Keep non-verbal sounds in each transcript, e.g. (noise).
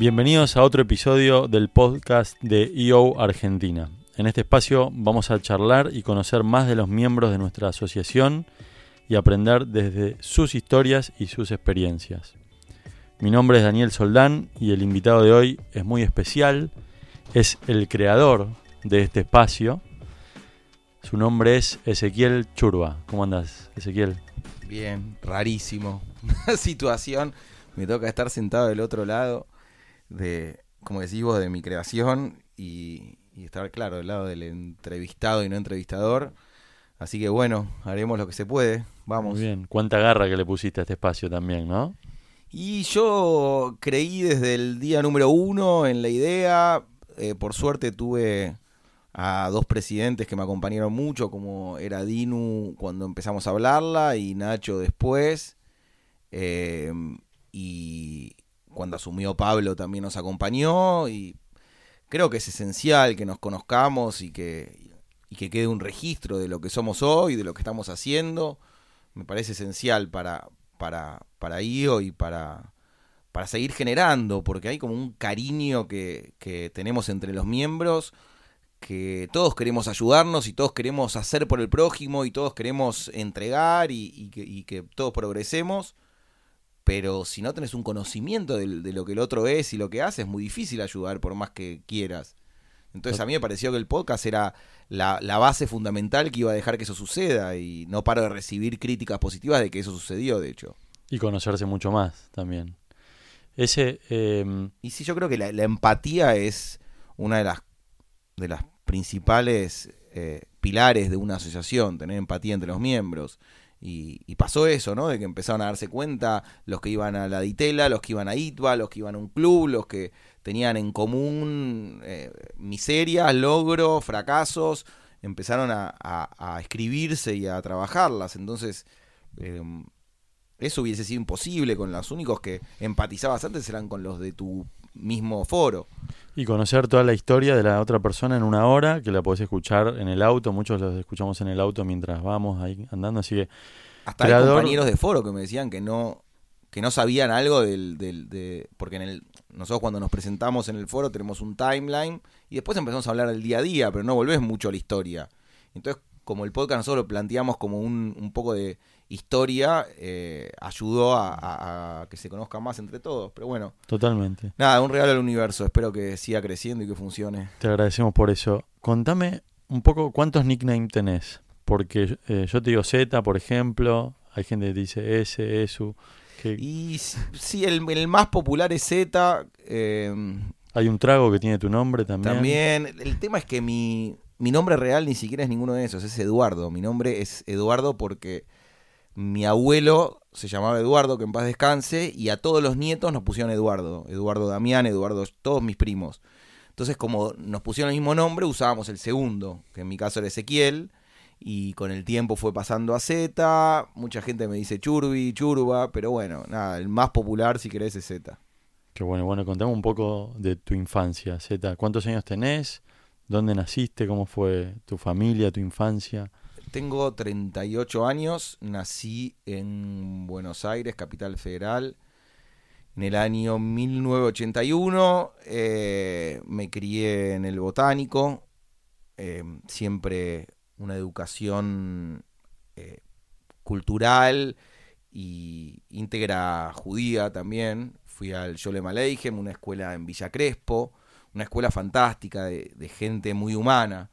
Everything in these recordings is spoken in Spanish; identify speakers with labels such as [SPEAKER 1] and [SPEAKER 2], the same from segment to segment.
[SPEAKER 1] Bienvenidos a otro episodio del podcast de EO Argentina. En este espacio vamos a charlar y conocer más de los miembros de nuestra asociación y aprender desde sus historias y sus experiencias. Mi nombre es Daniel Soldán y el invitado de hoy es muy especial, es el creador de este espacio. Su nombre es Ezequiel Churba. ¿Cómo andas, Ezequiel?
[SPEAKER 2] Bien, rarísimo. (laughs) situación. Me toca estar sentado del otro lado de, como decís vos, de mi creación y, estar, claro, del lado del entrevistado y no entrevistador. Así que bueno, haremos lo que se puede. Vamos.
[SPEAKER 1] Muy bien. Cuánta garra que le pusiste a este espacio también, ¿no?
[SPEAKER 2] Y yo creí desde el día número uno en la idea. Eh, por suerte tuve a dos presidentes que me acompañaron mucho, como era Dinu cuando empezamos a hablarla y Nacho después. Eh, y, cuando asumió Pablo también nos acompañó y creo que es esencial que nos conozcamos y que, y que quede un registro de lo que somos hoy, de lo que estamos haciendo. Me parece esencial para, para, para IO y para, para seguir generando, porque hay como un cariño que, que tenemos entre los miembros, que todos queremos ayudarnos y todos queremos hacer por el prójimo y todos queremos entregar y, que, y que todos progresemos pero si no tenés un conocimiento de, lo que el otro es y lo que hace, es muy difícil ayudar por más que quieras. Entonces a mí me pareció que el podcast era la, base fundamental que iba a dejar que eso suceda y no paro de recibir críticas positivas de que eso sucedió, de hecho.
[SPEAKER 1] Y conocerse mucho más también. Ese, em,
[SPEAKER 2] Y sí, yo creo que la, empatía es una de las, de las principales eh, pilares de una asociación, tener empatía entre los miembros. Y, pasó eso, ¿no? De que empezaron a darse cuenta los que iban a la Ditela, los que iban a ITBA, los que iban a un club, los que tenían en común eh, miserias, logros, fracasos, empezaron a, escribirse y a trabajarlas. Entonces, em, eso hubiese sido imposible con los únicos que empatizabas antes eran con los de tu mismo foro.
[SPEAKER 1] Y conocer toda la historia de la otra persona en una hora, que la podés escuchar en el auto, muchos los escuchamos en el auto mientras vamos ahí andando, así que...
[SPEAKER 2] Hasta hay compañeros de foro que me decían que no que no sabían algo del, del de, porque en el nosotros cuando nos presentamos en el foro tenemos un timeline y después empezamos a hablar del día a día, pero no volvés mucho a la historia. Entonces, como el podcast nosotros lo planteamos como un, un poco de historia eh, ayudó a, que se conozca más entre todos. Pero bueno.
[SPEAKER 1] Totalmente.
[SPEAKER 2] Nada, un regalo al universo. Espero que siga creciendo y que funcione.
[SPEAKER 1] Te agradecemos por eso. Contame un poco cuántos nicknames tenés. Porque eh, yo te digo Z, por ejemplo. Hay gente que dice S, ESU.
[SPEAKER 2] Y sí, el, más popular es Z.
[SPEAKER 1] Eh, Hay un trago que tiene tu nombre también.
[SPEAKER 2] También. El tema es que mi, mi nombre real ni siquiera es ninguno de esos. Es Eduardo. Mi nombre es Eduardo porque mi abuelo se llamaba Eduardo, que en paz descanse, y a todos los nietos nos pusieron Eduardo. Eduardo Damián, Eduardo, todos mis primos. Entonces, como nos pusieron el mismo nombre, usábamos el segundo, que en mi caso era Ezequiel, y con el tiempo fue pasando a Z. Mucha gente me dice Churbi, Churba, pero bueno, nada, el más popular, si querés, es Z.
[SPEAKER 1] Qué bueno, bueno, contame un poco de tu infancia, Z. ¿Cuántos años tenés? ¿Dónde naciste? ¿Cómo fue tu familia, tu infancia?
[SPEAKER 2] Tengo 38 años, nací en Buenos Aires, capital federal, en el año 1981, eh, me crié en el botánico, eh, siempre una educación eh, cultural y íntegra judía también. Fui al Yolem Aleichem, una escuela en Villa Crespo, una escuela fantástica de gente muy humana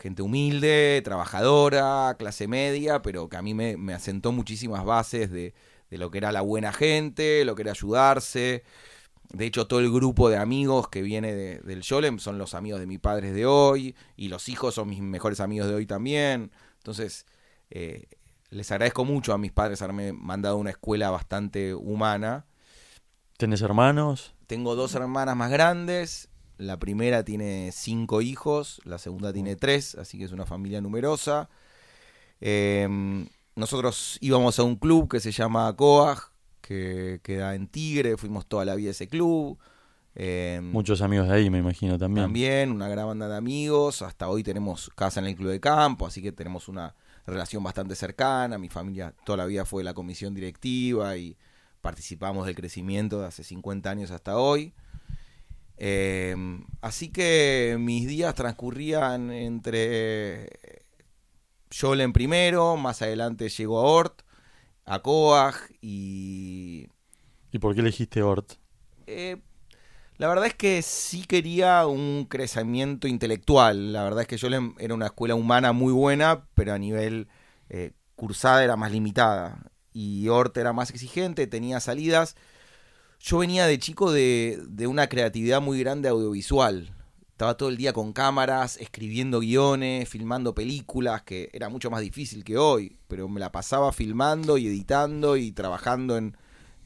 [SPEAKER 2] gente humilde, trabajadora, clase media, pero que a mí me, asentó muchísimas bases de, lo que era la buena gente, lo que era ayudarse. De hecho, todo el grupo de amigos que viene del Yolem son los amigos de mis padres de hoy, y los hijos son mis mejores amigos de hoy también. Entonces, eh, les agradezco mucho a mis padres haberme mandado a una escuela bastante humana.
[SPEAKER 1] ¿Tienes hermanos?
[SPEAKER 2] Tengo dos hermanas más grandes, la primera tiene cinco hijos, la segunda tiene tres, así que es una familia numerosa. Em, nosotros íbamos a un club que se llama Coag, que queda en Tigre, fuimos toda la vida a ese club.
[SPEAKER 1] Em, Muchos amigos de ahí, me imagino también.
[SPEAKER 2] También, una gran banda de amigos. Hasta hoy tenemos casa en el club de campo, así que tenemos una relación bastante cercana. Mi familia toda la vida fue la comisión directiva y participamos del crecimiento de hace 50 años hasta hoy. Eh, así que mis días transcurrían entre Jolen primero, más adelante llegó a Ort, a Coag y...
[SPEAKER 1] ¿Y por qué elegiste Ort?
[SPEAKER 2] Eh, la verdad es que sí quería un crecimiento intelectual. La verdad es que Jolen era una escuela humana muy buena, pero a nivel eh, cursada era más limitada. Y Ort era más exigente, tenía salidas yo venía de chico de, de, una creatividad muy grande audiovisual. Estaba todo el día con cámaras, escribiendo guiones, filmando películas, que era mucho más difícil que hoy, pero me la pasaba filmando y editando y trabajando en,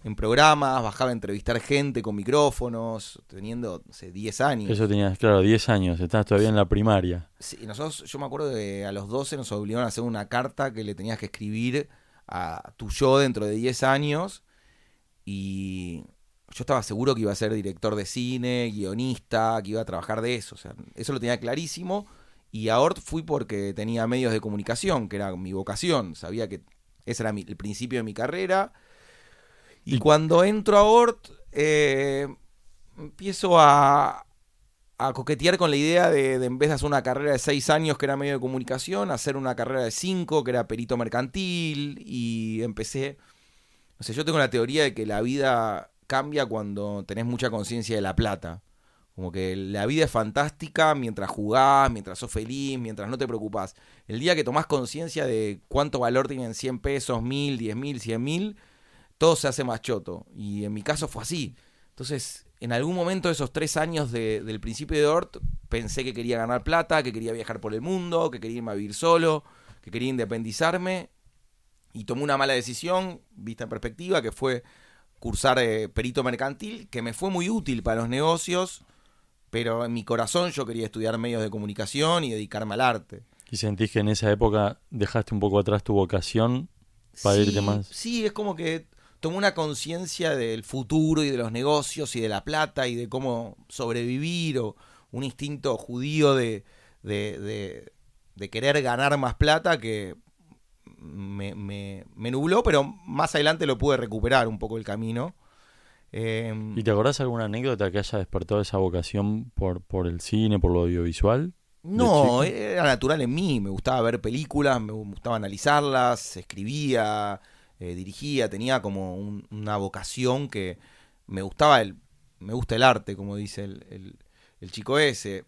[SPEAKER 2] en programas, bajaba a entrevistar gente con micrófonos, teniendo, no sé, 10 años.
[SPEAKER 1] Eso tenías, claro, 10 años, estabas todavía en la primaria.
[SPEAKER 2] Sí, nosotros, yo me acuerdo de a los 12 nos obligaron a hacer una carta que le tenías que escribir a tu yo dentro de 10 años y yo estaba seguro que iba a ser director de cine, guionista, que iba a trabajar de eso. O sea, eso lo tenía clarísimo. Y a Ort fui porque tenía medios de comunicación, que era mi vocación. Sabía que ese era el principio de mi carrera. Y, cuando entro a Ort, eh, empiezo a, a coquetear con la idea de, de, en vez de hacer una carrera de seis años que era medio de comunicación, hacer una carrera de cinco que era perito mercantil y empecé, no sé, yo tengo la teoría de que la vida cambia cuando tenés mucha conciencia de la plata. Como que la vida es fantástica mientras jugás, mientras sos feliz, mientras no te preocupás. El día que tomás conciencia de cuánto valor tienen 100 pesos, 1000, 10 mil, 100 mil, todo se hace más choto. Y en mi caso fue así. Entonces, en algún momento de esos tres años de, del principio de Dort, pensé que quería ganar plata, que quería viajar por el mundo, que quería irme a vivir solo, que quería independizarme. Y tomé una mala decisión, vista en perspectiva, que fue cursar eh, perito mercantil, que me fue muy útil para los negocios, pero en mi corazón yo quería estudiar medios de comunicación y dedicarme al arte.
[SPEAKER 1] ¿Y sentís que en esa época dejaste un poco atrás tu vocación para
[SPEAKER 2] sí,
[SPEAKER 1] irte más?
[SPEAKER 2] Sí, es como que tomé una conciencia del futuro y de los negocios y de la plata y de cómo sobrevivir o un instinto judío de, de, de, de querer ganar más plata que me, me, me, nubló, pero más adelante lo pude recuperar un poco el camino. Eh,
[SPEAKER 1] ¿Y te acordás alguna anécdota que haya despertado esa vocación por, por el cine, por lo audiovisual?
[SPEAKER 2] No, era natural en mí, me gustaba ver películas, me gustaba analizarlas, escribía, eh, dirigía, tenía como un, una vocación que me gustaba el, me gusta el arte, como dice el, el, el chico ese,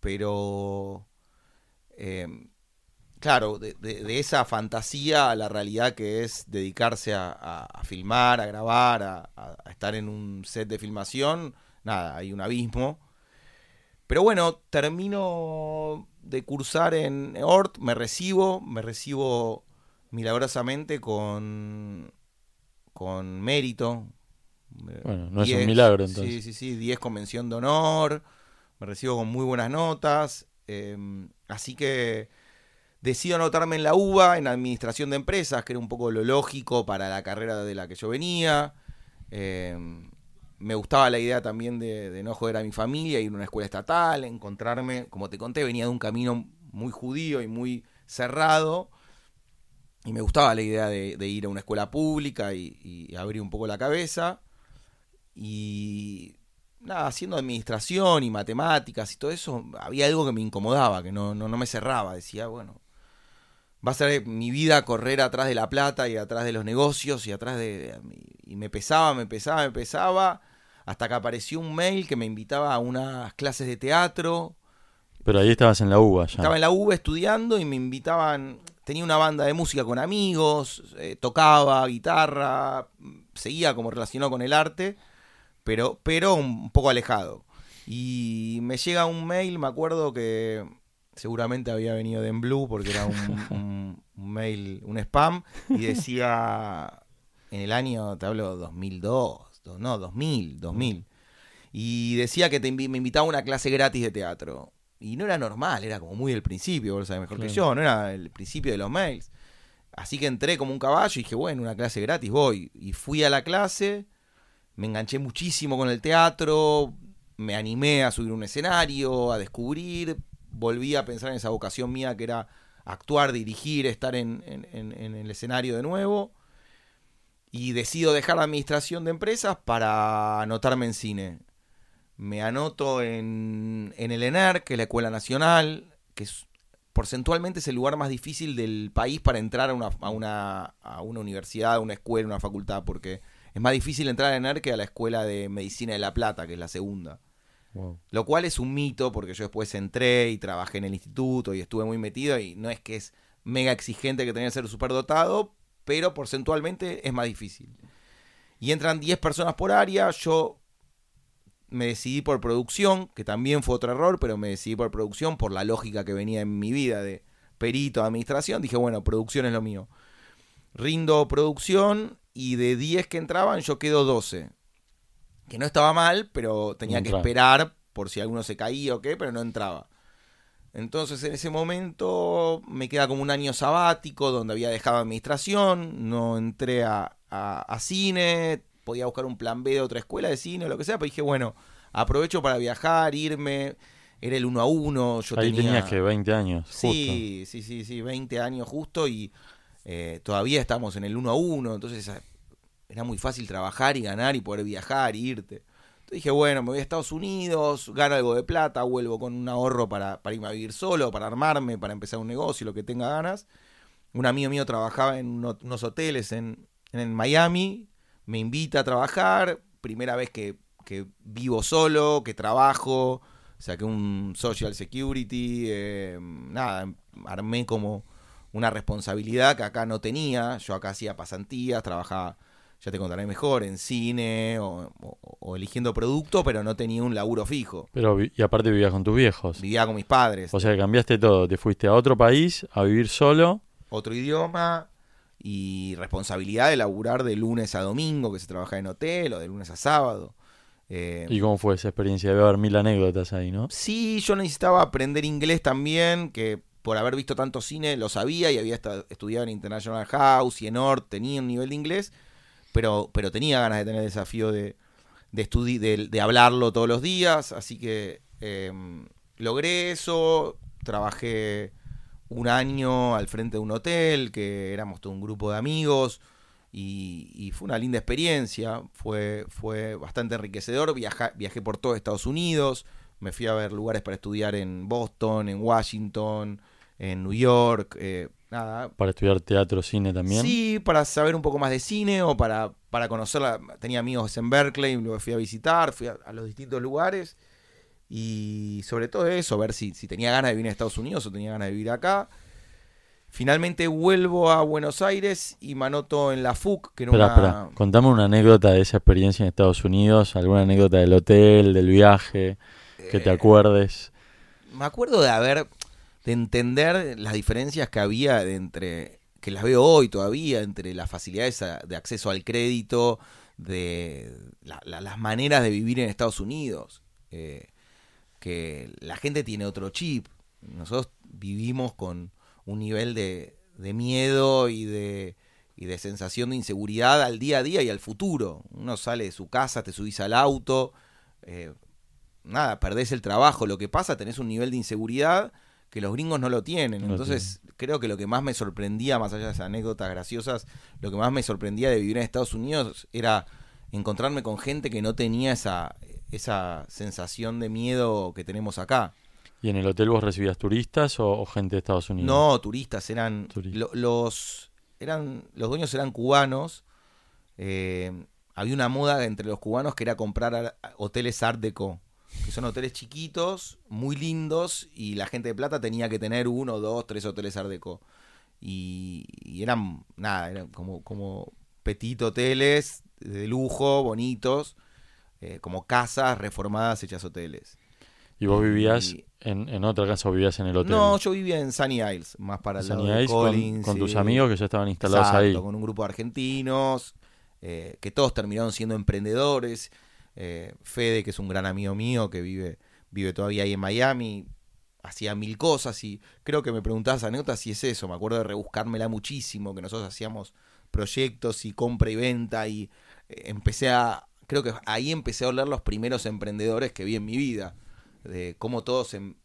[SPEAKER 2] pero eh, claro, de, de, de, esa fantasía a la realidad que es dedicarse a, a, a filmar, a grabar, a, a, estar en un set de filmación, nada, hay un abismo. Pero bueno, termino de cursar en Ort, me recibo, me recibo milagrosamente con, con mérito.
[SPEAKER 1] Bueno, no diez, es un milagro entonces.
[SPEAKER 2] Sí, sí, sí, 10 convención de honor, me recibo con muy buenas notas. Eh, así que decido anotarme en la UBA, en administración de empresas, que era un poco lo lógico para la carrera de la que yo venía. Eh, me gustaba la idea también de, no joder a mi familia, ir a una escuela estatal, encontrarme, como te conté, venía de un camino muy judío y muy cerrado. Y me gustaba la idea de, ir a una escuela pública y, abrir un poco la cabeza. Y nada, haciendo administración y matemáticas y todo eso, había algo que me incomodaba, que no, no me cerraba. Decía, bueno, va a ser mi vida correr atrás de la plata y atrás de los negocios y atrás de... Y me pesaba, me pesaba, me pesaba, hasta que apareció un mail que me invitaba a unas clases de teatro.
[SPEAKER 1] Pero ahí estabas en la UBA ya.
[SPEAKER 2] Estaba en la UBA estudiando y me invitaban, tenía una banda de música con amigos, eh, tocaba guitarra, seguía como relacionado con el arte, pero, pero un poco alejado. Y me llega un mail, me acuerdo que seguramente había venido de en Blue porque era (laughs) un, mail, un spam, y decía en el año, te hablo 2002, no, 2000, 2000, y decía que te, me invitaba a una clase gratis de teatro. Y no era normal, era como muy del principio, vos sabés mejor claro. que yo, no era el principio de los mails. Así que entré como un caballo y dije, bueno, una clase gratis voy. Y fui a la clase, me enganché muchísimo con el teatro, me animé a subir un escenario, a descubrir, volví a pensar en esa vocación mía que era actuar, dirigir, estar en, el escenario de nuevo. y decido dejar la administración de empresas para anotarme en cine. Me anoto en, el ENER, que es la Escuela Nacional, que es, porcentualmente es el lugar más difícil del país para entrar a una, a una, universidad, a una escuela, a una facultad, porque es más difícil entrar a ENER que a la Escuela de Medicina de La Plata, que es la segunda. Lo cual es un mito, porque yo después entré y trabajé en el instituto y estuve muy metido, y no es que es mega exigente que tenía que ser superdotado, pero porcentualmente es más difícil. Y entran 10 personas por área, yo me decidí por producción, que también fue otro error, pero me decidí por producción por la lógica que venía en mi vida de perito, administración, dije, bueno, producción es lo mío. Rindo producción y de 10 que entraban yo quedo 12. Que no estaba mal, pero tenía que esperar por si alguno se caía o qué, pero no entraba. Entonces en ese momento me queda como un año sabático donde había dejado administración, no entré a, a- a cine, podía buscar un plan B de otra escuela de cine o lo que sea, pero dije, bueno, aprovecho para viajar, irme, era el uno a uno, yo
[SPEAKER 1] Ahí
[SPEAKER 2] tenía...
[SPEAKER 1] tenías que 20 años. justo.
[SPEAKER 2] Sí, sí, sí, sí, 20 años justo y eh, todavía estamos en el 1 a 1, entonces era muy fácil trabajar y ganar y poder viajar y irte. Entonces dije, bueno, me voy a Estados Unidos, gano algo de plata, vuelvo con un ahorro para, para irme a vivir solo, para armarme, para empezar un negocio, lo que tenga ganas. Un amigo mío trabajaba en uno- unos hoteles en, en Miami, me invita a trabajar, primera vez que, que vivo solo, que trabajo, saqué un social security, eh, nada, armé como una responsabilidad que acá no tenía, yo acá hacía pasantías, trabajaba, ya te contaré mejor, en cine o, o- o eligiendo producto, pero no tenía un laburo fijo,
[SPEAKER 1] Pero, y aparte vivías con tus viejos.
[SPEAKER 2] vivía con mis padres,
[SPEAKER 1] O sea, que cambiaste todo. Te fuiste a otro país a vivir solo.
[SPEAKER 2] otro idioma y responsabilidad de laburar de lunes a domingo, que se trabaja en hotel, o de lunes a sábado. Eh,
[SPEAKER 1] ¿Y cómo fue esa experiencia? Debe haber mil anécdotas ahí, ¿no?
[SPEAKER 2] Sí, yo necesitaba aprender inglés también, que por haber visto tanto cine lo sabía y había esta- estudiado en International House y en Ort, tenía un nivel de inglés, pero, pero tenía ganas de tener el desafío de, de, de, hablarlo todos los días, así que eh, logré eso, trabajé un año al frente de un hotel, que éramos todo un grupo de amigos, y, fue una linda experiencia, fue, fue bastante enriquecedor, viajé por todo Estados Unidos, me fui a ver lugares para estudiar en Boston, en Washington, en New York, eh, nada.
[SPEAKER 1] Para estudiar teatro, cine también.
[SPEAKER 2] Sí, para saber un poco más de cine o para, para conocerla. Tenía amigos en Berkeley, lo fui a visitar, fui a, a los distintos lugares. Y sobre todo eso, ver si, si tenía ganas de vivir en Estados Unidos o tenía ganas de vivir acá. Finalmente vuelvo a Buenos Aires y me anoto en la FUC, que era
[SPEAKER 1] Espera,
[SPEAKER 2] una...
[SPEAKER 1] espera. Contame una anécdota de esa experiencia en Estados Unidos. Alguna anécdota del hotel, del viaje, que te
[SPEAKER 2] Eh,
[SPEAKER 1] acuerdes.
[SPEAKER 2] me acuerdo de haber, de entender las diferencias que había entre, que las veo hoy todavía, entre las facilidades de acceso al crédito, de la- la- las maneras de vivir en Estados Unidos. Eh, que la gente tiene otro chip. Nosotros vivimos con un nivel de, de miedo y de, y de sensación de inseguridad al día a día y al futuro. Uno sale de su casa, te subís al auto, eh, nada, perdés el trabajo. Lo que pasa, tenés un nivel de inseguridad que los gringos no lo tienen. Entonces, creo que lo que más me sorprendía, más allá de esas anécdotas graciosas, lo que más me sorprendía de vivir en Estados Unidos era encontrarme con gente que no tenía esa, esa sensación de miedo que tenemos acá.
[SPEAKER 1] ¿Y en el hotel vos recibías turistas o, o gente de Estados Unidos?
[SPEAKER 2] No, turistas, eran
[SPEAKER 1] Turistas.
[SPEAKER 2] lo- los eran los dueños eran cubanos. eh, había una moda entre los cubanos que era comprar hoteles Art Deco, que son hoteles chiquitos, muy lindos y la gente de plata tenía que tener uno, dos, tres hoteles Art Deco. Y, y eran nada, eran como como petit hoteles de lujo, bonitos, eh, como casas reformadas hechas hoteles.
[SPEAKER 1] ¿Y vos vivías
[SPEAKER 2] Y-
[SPEAKER 1] en, en otra casa o vivías en el hotel?
[SPEAKER 2] No, yo vivía en Sunny Isles, más para el
[SPEAKER 1] Sunny
[SPEAKER 2] lado de
[SPEAKER 1] Isles
[SPEAKER 2] Collins,
[SPEAKER 1] con, tus amigos que ya estaban instalados
[SPEAKER 2] Exacto,
[SPEAKER 1] ahí.
[SPEAKER 2] con un grupo de argentinos, eh, que todos terminaron siendo emprendedores. Eh, Fede, que es un gran amigo mío, que vive, vive todavía ahí en Miami, hacía mil cosas y creo que me preguntabas anécdotas si es eso, me acuerdo de rebuscármela muchísimo, que nosotros hacíamos proyectos y compra y venta y eh, empecé a, creo que ahí empecé a oler los primeros emprendedores que vi en mi vida, de cómo todos en-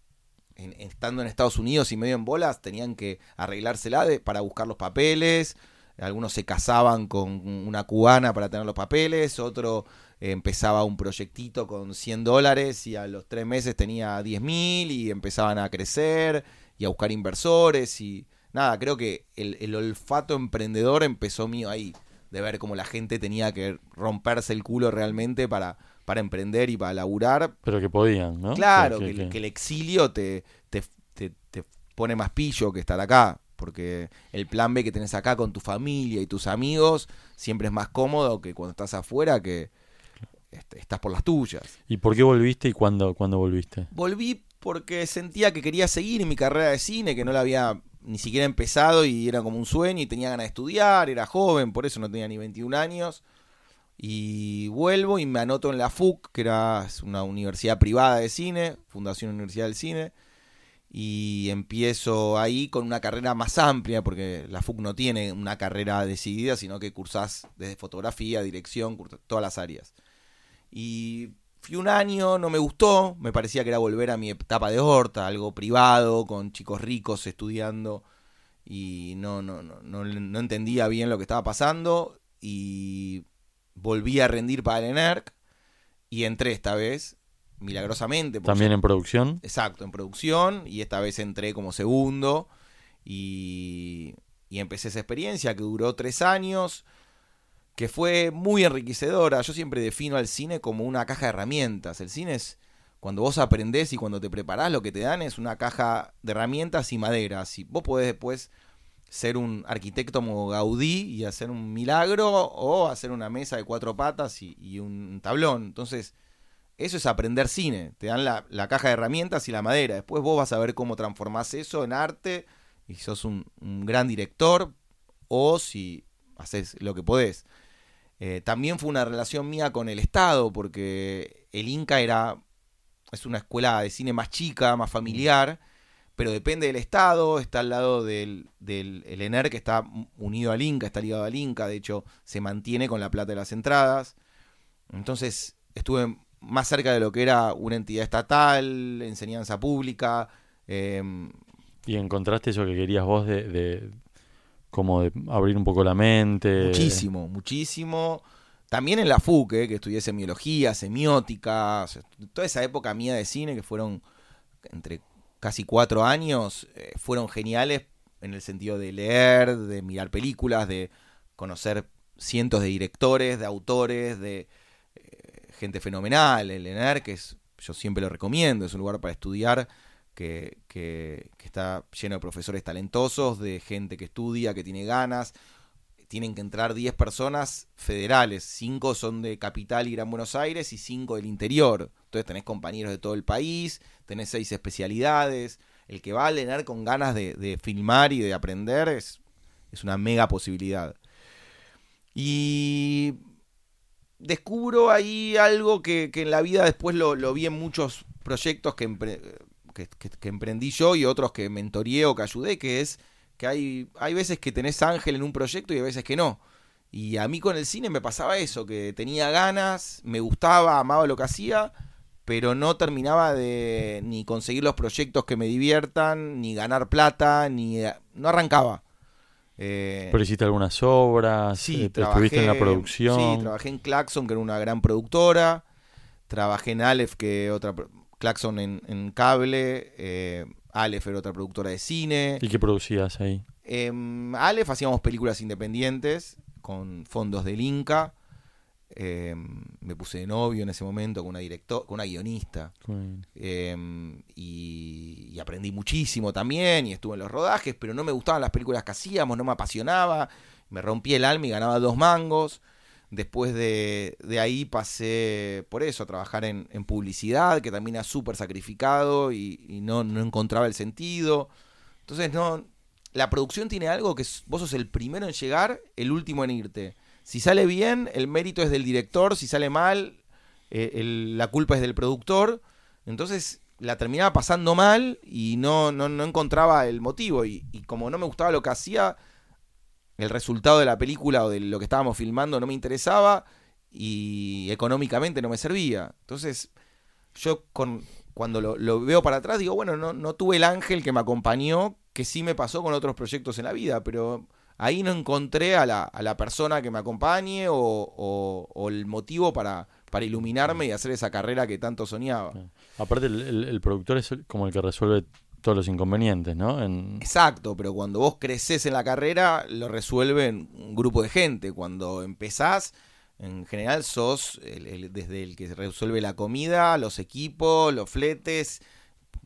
[SPEAKER 2] estando en Estados Unidos y medio en bolas tenían que arreglársela de- para buscar los papeles, algunos se casaban con una cubana para tener los papeles, otro empezaba un proyectito con 100 dólares y a los tres meses tenía 10 mil y empezaban a crecer y a buscar inversores y nada, creo que el, el olfato emprendedor empezó mío ahí, de ver cómo la gente tenía que romperse el culo realmente para, para emprender y para laburar.
[SPEAKER 1] Pero que podían, ¿no?
[SPEAKER 2] Claro,
[SPEAKER 1] Que-
[SPEAKER 2] que,
[SPEAKER 1] que-
[SPEAKER 2] que el exilio te, te, te- te pone más pillo que estar acá. Porque el plan B que tenés acá con tu familia y tus amigos siempre es más cómodo que cuando estás afuera que este, estás por las tuyas.
[SPEAKER 1] ¿Y por qué volviste y cuándo, cuándo volviste?
[SPEAKER 2] Volví porque sentía que quería seguir en mi carrera de cine, que no la había ni siquiera empezado y era como un sueño y tenía ganas de estudiar, era joven, por eso no tenía ni 21 años. Y vuelvo y me anoto en la FUC, que era una universidad privada de cine, Fundación Universidad del Cine, y empiezo ahí con una carrera más amplia, porque la FUC no tiene una carrera decidida, sino que cursás desde fotografía, dirección, todas las áreas. Y fui un año, no me gustó, me parecía que era volver a mi etapa de horta, algo privado, con chicos ricos estudiando, y no, no, no, no, no entendía bien lo que estaba pasando, y volví a rendir para el ENERC, y entré esta vez, milagrosamente.
[SPEAKER 1] ¿También en producción?
[SPEAKER 2] Exacto, en producción y esta vez entré como segundo y, y empecé esa experiencia que duró tres años, que fue muy enriquecedora. Yo siempre defino al cine como una caja de herramientas. El cine es cuando vos aprendés y cuando te preparás, lo que te dan es una caja de herramientas y maderas. Y vos podés después ser un arquitecto como Gaudí y hacer un milagro o hacer una mesa de cuatro patas y, un tablón. Entonces, eso es aprender cine. Te dan la, la caja de herramientas y la madera. Después vos vas a ver cómo transformás eso en arte y sos un, un gran director o si haces lo que podés. Eh, también fue una relación mía con el Estado porque el Inca era es una escuela de cine más chica, más familiar, pero depende del Estado, está al lado del, del el ENER que está unido al Inca, está ligado al Inca, de hecho se mantiene con la plata de las entradas. Entonces estuve más cerca de lo que era una entidad estatal, enseñanza pública. eh,
[SPEAKER 1] ¿Y encontraste eso que querías vos de como de abrir un poco la mente?
[SPEAKER 2] muchísimo, muchísimo. También en la FUC, eh, que estudié semiología, semiótica, toda esa época mía de cine, que fueron entre casi cuatro años, eh, fueron geniales en el sentido de leer, de mirar películas, de conocer cientos de directores, de autores, de eh, gente fenomenal. El ENER, que es, yo siempre lo recomiendo, es un lugar para estudiar que, está lleno de profesores talentosos, de gente que estudia, que tiene ganas. Tienen que entrar 10 personas federales, 5 son de Capital y Gran Buenos Aires y 5 del interior. Entonces tenés compañeros de todo el país, tenés 6 especialidades. El que va a leer con ganas de, filmar y de aprender es, es una mega posibilidad. Y descubro ahí algo que, en la vida después lo, lo vi en muchos proyectos que, que, que- que emprendí yo y otros que mentoreé o que ayudé, que es que hay, hay veces que tenés ángel en un proyecto y hay veces que no. Y a mí con el cine me pasaba eso, que tenía ganas, me gustaba, amaba lo que hacía, pero no terminaba de ni conseguir los proyectos que me diviertan, ni ganar plata, ni no arrancaba. Eh,
[SPEAKER 1] ¿Pero hiciste algunas obras?
[SPEAKER 2] Sí,
[SPEAKER 1] Eh, te ¿Estuviste en la producción?
[SPEAKER 2] Sí, trabajé en Claxon, que era una gran productora. Trabajé en Aleph, que otra. Claxon en, en cable. Eh, Aleph era otra productora de cine.
[SPEAKER 1] ¿Y qué producías ahí?
[SPEAKER 2] En Aleph hacíamos películas independientes con fondos del Inca. Eh, me puse de novio en ese momento con una director, con una guionista. Eh, y, y aprendí muchísimo también y estuve en los rodajes, pero no me gustaban las películas que hacíamos, no me apasionaba, me rompí el alma y ganaba dos mangos. Después de, de ahí pasé por eso a trabajar en, en publicidad, que también era súper sacrificado y, no, no encontraba el sentido. Entonces, no, la producción tiene algo que vos sos el primero en llegar, el último en irte. Si sale bien, el mérito es del director, si sale mal, eh, la culpa es del productor. Entonces la terminaba pasando mal y no, no, no encontraba el motivo. Y como no me gustaba lo que hacía, el resultado de la película o de lo que estábamos filmando no me interesaba y económicamente no me servía. Entonces yo con, cuando lo, lo veo para atrás digo, bueno, no, no tuve el ángel que me acompañó, que sí me pasó con otros proyectos en la vida, pero ahí no encontré a la, a la persona que me acompañe o, o- o el motivo para, para iluminarme y hacer esa carrera que tanto soñaba.
[SPEAKER 1] Aparte, el, el- productor es como el que resuelve todos los inconvenientes, ¿no?
[SPEAKER 2] Exacto, pero cuando vos creces en la carrera, lo resuelven un grupo de gente. Cuando empezás, en general sos desde el que resuelve la comida, los equipos, los fletes.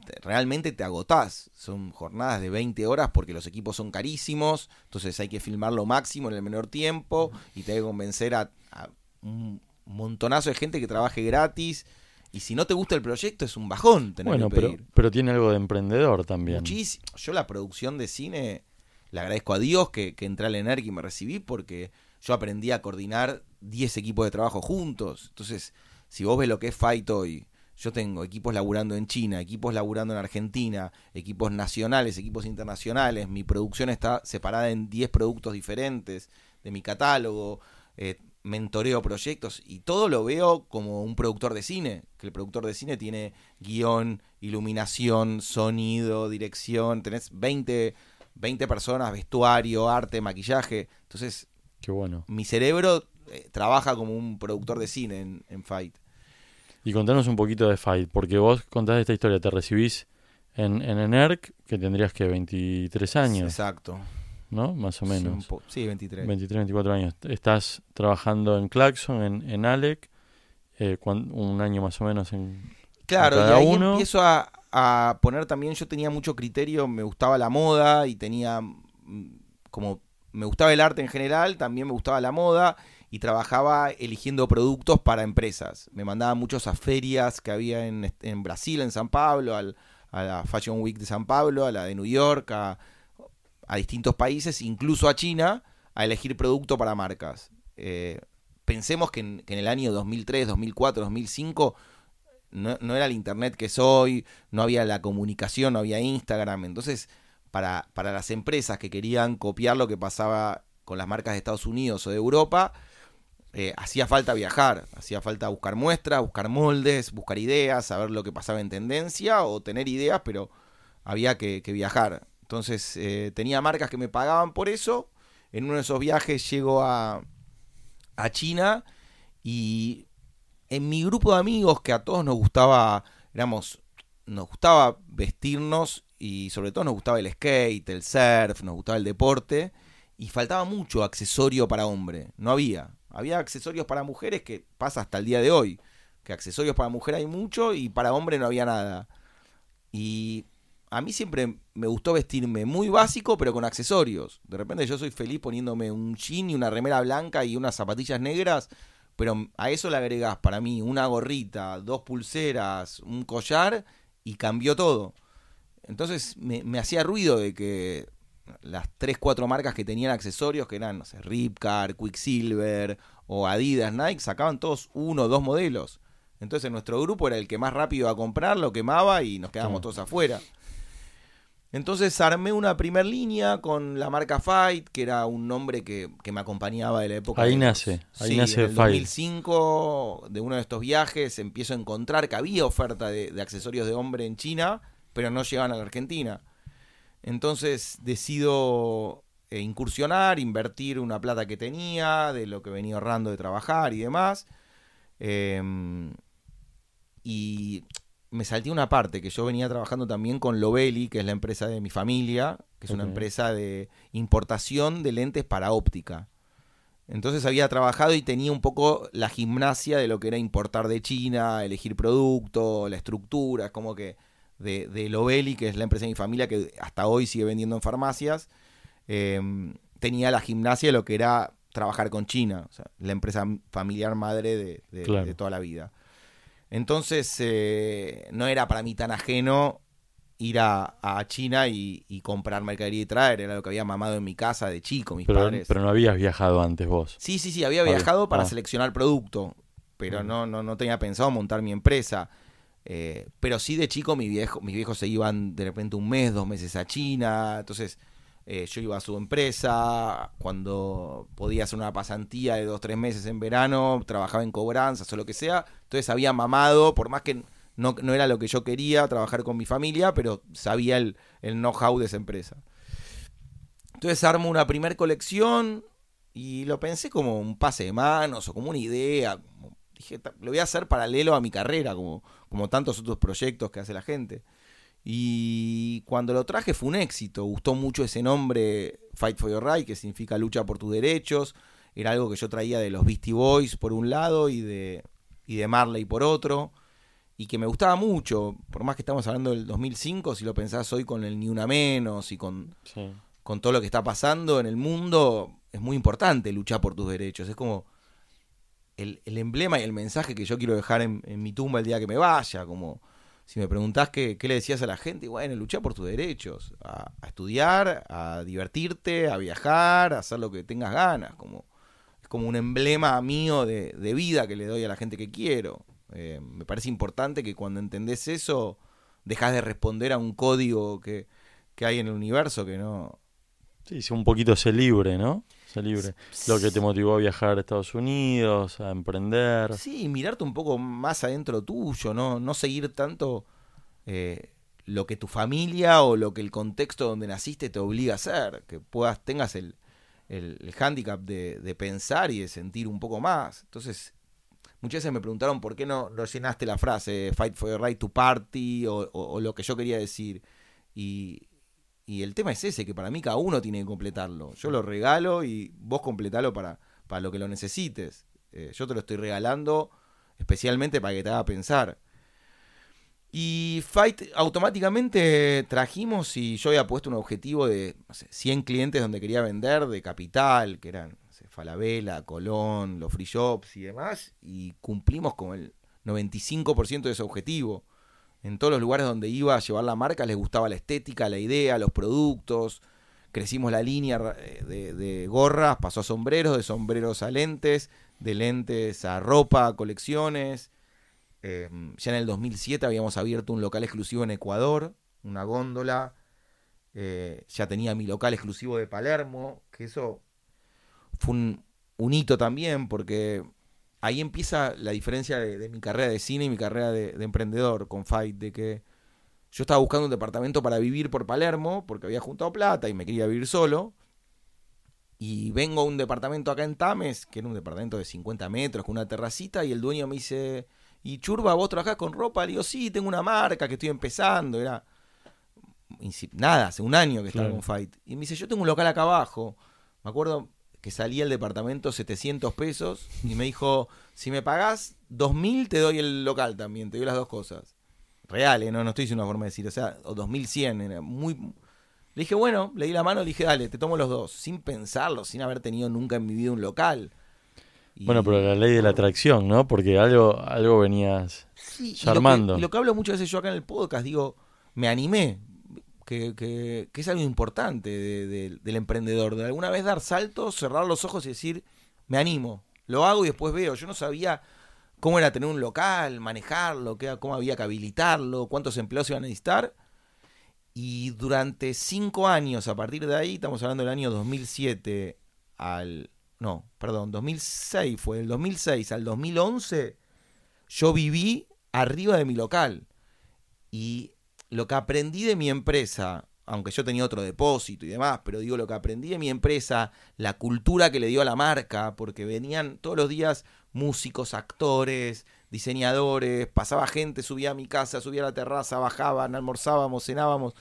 [SPEAKER 2] te- Realmente te agotás. Son jornadas de 20 horas porque los equipos son carísimos. Entonces hay que filmar lo máximo en el menor tiempo y te hay que convencer a, a un montonazo de gente que trabaje gratis. Y si no te gusta el proyecto, es un bajón tener
[SPEAKER 1] bueno,
[SPEAKER 2] que
[SPEAKER 1] pero,
[SPEAKER 2] pedir.
[SPEAKER 1] pero tiene algo de emprendedor también.
[SPEAKER 2] Muchísimo. Yo la producción de cine le agradezco a Dios que, que entré al ENERC y me recibí porque yo aprendí a coordinar 10 equipos de trabajo juntos. Entonces, si vos ves lo que es Fight hoy, yo tengo equipos laburando en China, equipos laburando en Argentina, equipos nacionales, equipos internacionales. Mi producción está separada en 10 productos diferentes de mi catálogo. eh, mentoreo proyectos y todo lo veo como un productor de cine, que el productor de cine tiene guion, iluminación, sonido, dirección, tenés 20, 20 personas, vestuario, arte, maquillaje. Entonces,
[SPEAKER 1] Qué bueno.
[SPEAKER 2] mi cerebro eh, trabaja como un productor de cine en, en Fight.
[SPEAKER 1] Y contanos un poquito de Fight, porque vos contás esta historia, te recibís en, en ENERC, que tendrías que 23 años,
[SPEAKER 2] Exacto.
[SPEAKER 1] ¿No? Más o menos.
[SPEAKER 2] Sí, 23.
[SPEAKER 1] 23, 24 años. Estás trabajando en Claxon, en, en Alec, eh, un año más o menos en...
[SPEAKER 2] Claro, y
[SPEAKER 1] cada
[SPEAKER 2] ahí
[SPEAKER 1] uno.
[SPEAKER 2] empiezo a, a poner también, yo tenía mucho criterio, me gustaba la moda y tenía mm, como, me gustaba el arte en general, también me gustaba la moda y trabajaba eligiendo productos para empresas. Me mandaban muchos a ferias que había en, en Brasil, en San Pablo, al- a la Fashion Week de San Pablo, a la de New York, a, a distintos países, incluso a China, a elegir producto para marcas. Eh, pensemos que en, que en el año 2003, 2004, 2005 no, no era el internet que es hoy, no había la comunicación, no había Instagram. Entonces, para, para las empresas que querían copiar lo que pasaba con las marcas de Estados Unidos o de Europa, eh, hacía falta viajar, hacía falta buscar muestras, buscar moldes, buscar ideas, saber lo que pasaba en tendencia o tener ideas, pero había que, que viajar. Entonces, eh, tenía marcas que me pagaban por eso. En uno de esos viajes llego a, a China y en mi grupo de amigos que a todos nos gustaba, éramos, nos gustaba vestirnos y sobre todo nos gustaba el skate, el surf, nos gustaba el deporte y faltaba mucho accesorio para hombre, no había. Había accesorios para mujeres que pasa hasta el día de hoy, que accesorios para mujer hay mucho y para hombre no había nada. Y a mí siempre me gustó vestirme muy básico, pero con accesorios. De repente yo soy feliz poniéndome un jean y una remera blanca y unas zapatillas negras, pero a eso le agregás para mí una gorrita, dos pulseras, un collar y cambió todo. Entonces me, me hacía ruido de que las tres, cuatro marcas que tenían accesorios, que eran, no sé, Ripcar, Quicksilver o Adidas, Nike, sacaban todos uno o dos modelos. Entonces nuestro grupo era el que más rápido iba a comprar, lo quemaba y nos quedábamos
[SPEAKER 1] Sí.
[SPEAKER 2] todos afuera. Entonces armé una primer línea con la marca Fight, que era un nombre que, que me acompañaba de la época.
[SPEAKER 1] Ahí
[SPEAKER 2] de
[SPEAKER 1] nace, ahí
[SPEAKER 2] Sí,
[SPEAKER 1] nace
[SPEAKER 2] en el
[SPEAKER 1] Fight.
[SPEAKER 2] 2005, de uno de estos viajes, empiezo a encontrar que había oferta de, de accesorios de hombre en China, pero no llegaban a la Argentina. Entonces decido eh, incursionar, invertir una plata que tenía, de lo que venía ahorrando de trabajar y demás. Em, y me salté una parte que yo venía trabajando también con Lovelli, que es la empresa de mi familia, que es una empresa de importación de lentes para óptica. Entonces había trabajado y tenía un poco la gimnasia de lo que era importar de China, elegir producto, la estructura, es como que de, de Lovelli, que es la empresa de mi familia, que hasta hoy sigue vendiendo en farmacias, eh, tenía la gimnasia de lo que era trabajar con China, o sea, la empresa familiar madre de, de-
[SPEAKER 1] Claro.
[SPEAKER 2] de toda la vida. Entonces, eh, no era para mí tan ajeno ir a, a China y, y comprar mercadería y traer, era lo que había mamado en mi casa de chico, mis
[SPEAKER 1] Pero,
[SPEAKER 2] padres.
[SPEAKER 1] pero no habías viajado antes vos.
[SPEAKER 2] Sí, sí, sí, había
[SPEAKER 1] Obvio.
[SPEAKER 2] viajado para
[SPEAKER 1] Ah.
[SPEAKER 2] seleccionar producto, pero
[SPEAKER 1] Mm.
[SPEAKER 2] no, no, no tenía pensado montar mi empresa. Eh, pero sí de chico mi viejo, mis viejos se iban de repente un mes, dos meses a China, entonces eh, yo iba a su empresa, cuando podía hacer una pasantía de dos, tres meses en verano, trabajaba en cobranzas o lo que sea, entonces había mamado, por más que no, no era lo que yo quería, trabajar con mi familia, pero sabía el, el know-how de esa empresa. Entonces armo una primer colección y lo pensé como un pase de manos o como una idea. dije, lo voy a hacer paralelo a mi carrera, como, como tantos otros proyectos que hace la gente. Y cuando lo traje fue un éxito. Gustó mucho ese nombre, Fight for Your Right, que significa lucha por tus derechos. Era algo que yo traía de los Beastie Boys por un lado y de, y de Marley por otro. Y que me gustaba mucho. Por más que estamos hablando del 2005, si lo pensás hoy con el Ni Una Menos y con, con todo lo que está pasando en el mundo, es muy importante luchar por tus derechos. Es como el, emblema y el mensaje que yo quiero dejar en, en mi tumba el día que me vaya. Como si me preguntás qué, le decías a la gente, bueno, luchar por tus derechos, a, estudiar, a divertirte, a viajar, a hacer lo que tengas ganas, como es como un emblema mío de, vida que le doy a la gente que quiero. Eh, me parece importante que cuando entendés eso, dejas de responder a un código que, que hay en el universo que no...
[SPEAKER 1] Sí, un poquito sé libre, ¿no? Libre. Lo que te motivó a viajar a Estados Unidos, a emprender.
[SPEAKER 2] Sí, mirarte un poco más adentro tuyo, no, no seguir tanto eh, lo que tu familia o lo que el contexto donde naciste te obliga a hacer, que puedas, tengas el, el, hándicap de, pensar y de sentir un poco más. Entonces, muchas veces me preguntaron por qué no, no llenaste la frase Fight for the Right to Party o lo que yo quería decir. Y, y el tema es ese, que para mí cada uno tiene que completarlo. Yo lo regalo y vos completalo para, para lo que lo necesites. Eh, yo te lo estoy regalando especialmente para que te haga pensar. Y Fight automáticamente trajimos y yo había puesto un objetivo de 100 clientes donde quería vender de capital, que eran Falabella, Colón, los free shops y demás, y cumplimos con el 95% de ese objetivo en todos los lugares donde iba a llevar la marca les gustaba la estética, la idea, los productos. Crecimos la línea eh, de, gorras, pasó a sombreros, de sombreros a lentes, de lentes a ropa, a colecciones. Em, ya en el 2007 habíamos abierto un local exclusivo en Ecuador, una góndola. Eh, ya tenía mi local exclusivo de Palermo, que eso fue un hito también, porque ahí empieza la diferencia de, mi carrera de cine y mi carrera de, emprendedor con Fight, de que yo estaba buscando un departamento para vivir por Palermo, porque había juntado plata y me quería vivir solo. Y vengo a un departamento acá en Tames, que era un departamento de 50 metros, con una terracita, y el dueño me dice, ¿y Churba, vos trabajás con ropa? Le digo, sí, tengo una marca que estoy empezando. Era nada, hace un año que estaba con Fight. Y me dice, yo tengo un local acá abajo. Me acuerdo, que salía el departamento 700 pesos y me dijo, si me pagás 2000 te doy el local también, te doy las dos cosas. Reales, no, no estoy diciendo una forma de decir, o sea, o 2100, era muy... Le dije, bueno, le di la mano, le dije, dale, te tomo los dos, sin pensarlo, sin haber tenido nunca en mi vida un local.
[SPEAKER 1] Bueno, pero la ley de la atracción, ¿no? Porque algo, algo venías sí, armando.
[SPEAKER 2] y lo que hablo muchas veces yo acá en el podcast, digo, me animé, que, es algo importante del emprendedor, de alguna vez dar saltos, cerrar los ojos y decir, me animo, lo hago y después veo. Yo no sabía cómo era tener un local, manejarlo, qué, cómo había que habilitarlo, cuántos empleados iban a necesitar. Y durante cinco años, a partir de ahí, estamos hablando del año 2007 al... No, perdón, 2006 fue, del 2006 al 2011, yo viví arriba de mi local. Y lo que aprendí de mi empresa, aunque yo tenía otro depósito y demás, pero digo lo que aprendí de mi empresa, la cultura que le dio a la marca, porque venían todos los días músicos, actores, diseñadores, pasaba gente, subía a mi casa, subía a la terraza, bajaban, almorzábamos, cenábamos.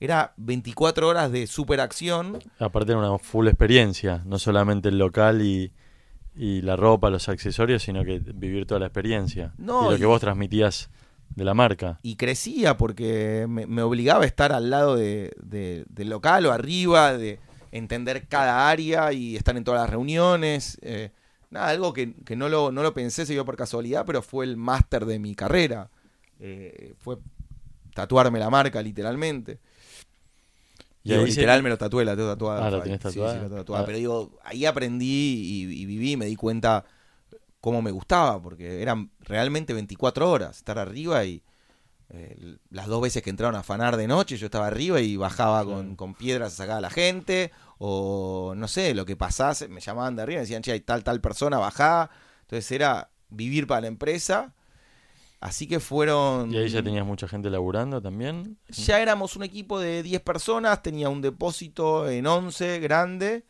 [SPEAKER 2] Era 24 horas de superacción.
[SPEAKER 1] Aparte era una full experiencia, no solamente el local y, la ropa, los accesorios, sino que vivir toda la experiencia. No, y lo que vos transmitías de la marca.
[SPEAKER 2] Y crecía porque me, obligaba a estar al lado de, del local o arriba, de entender cada área y estar en todas las reuniones. Eh, nada, algo que, no, lo, no lo pensé, se dio por casualidad, pero fue el máster de mi carrera. Eh, fue tatuarme la marca, literalmente. Y literal me lo tatué, la tengo tatuada.
[SPEAKER 1] Ah, lo tenés tatuada.
[SPEAKER 2] Ah. Pero digo, ahí aprendí y, y viví, me di cuenta cómo me gustaba, porque eran realmente 24 horas estar arriba y eh, las dos veces que entraron a afanar de noche yo estaba arriba y bajaba con, con, piedras a sacar a la gente o no sé, lo que pasase, me llamaban de arriba y decían, che, hay tal, tal persona, bajá. Entonces era vivir para la empresa Así que fueron...
[SPEAKER 1] ¿Y ahí ya tenías mucha gente laburando también?
[SPEAKER 2] Ya éramos un equipo de 10 personas, tenía un depósito en 11 grande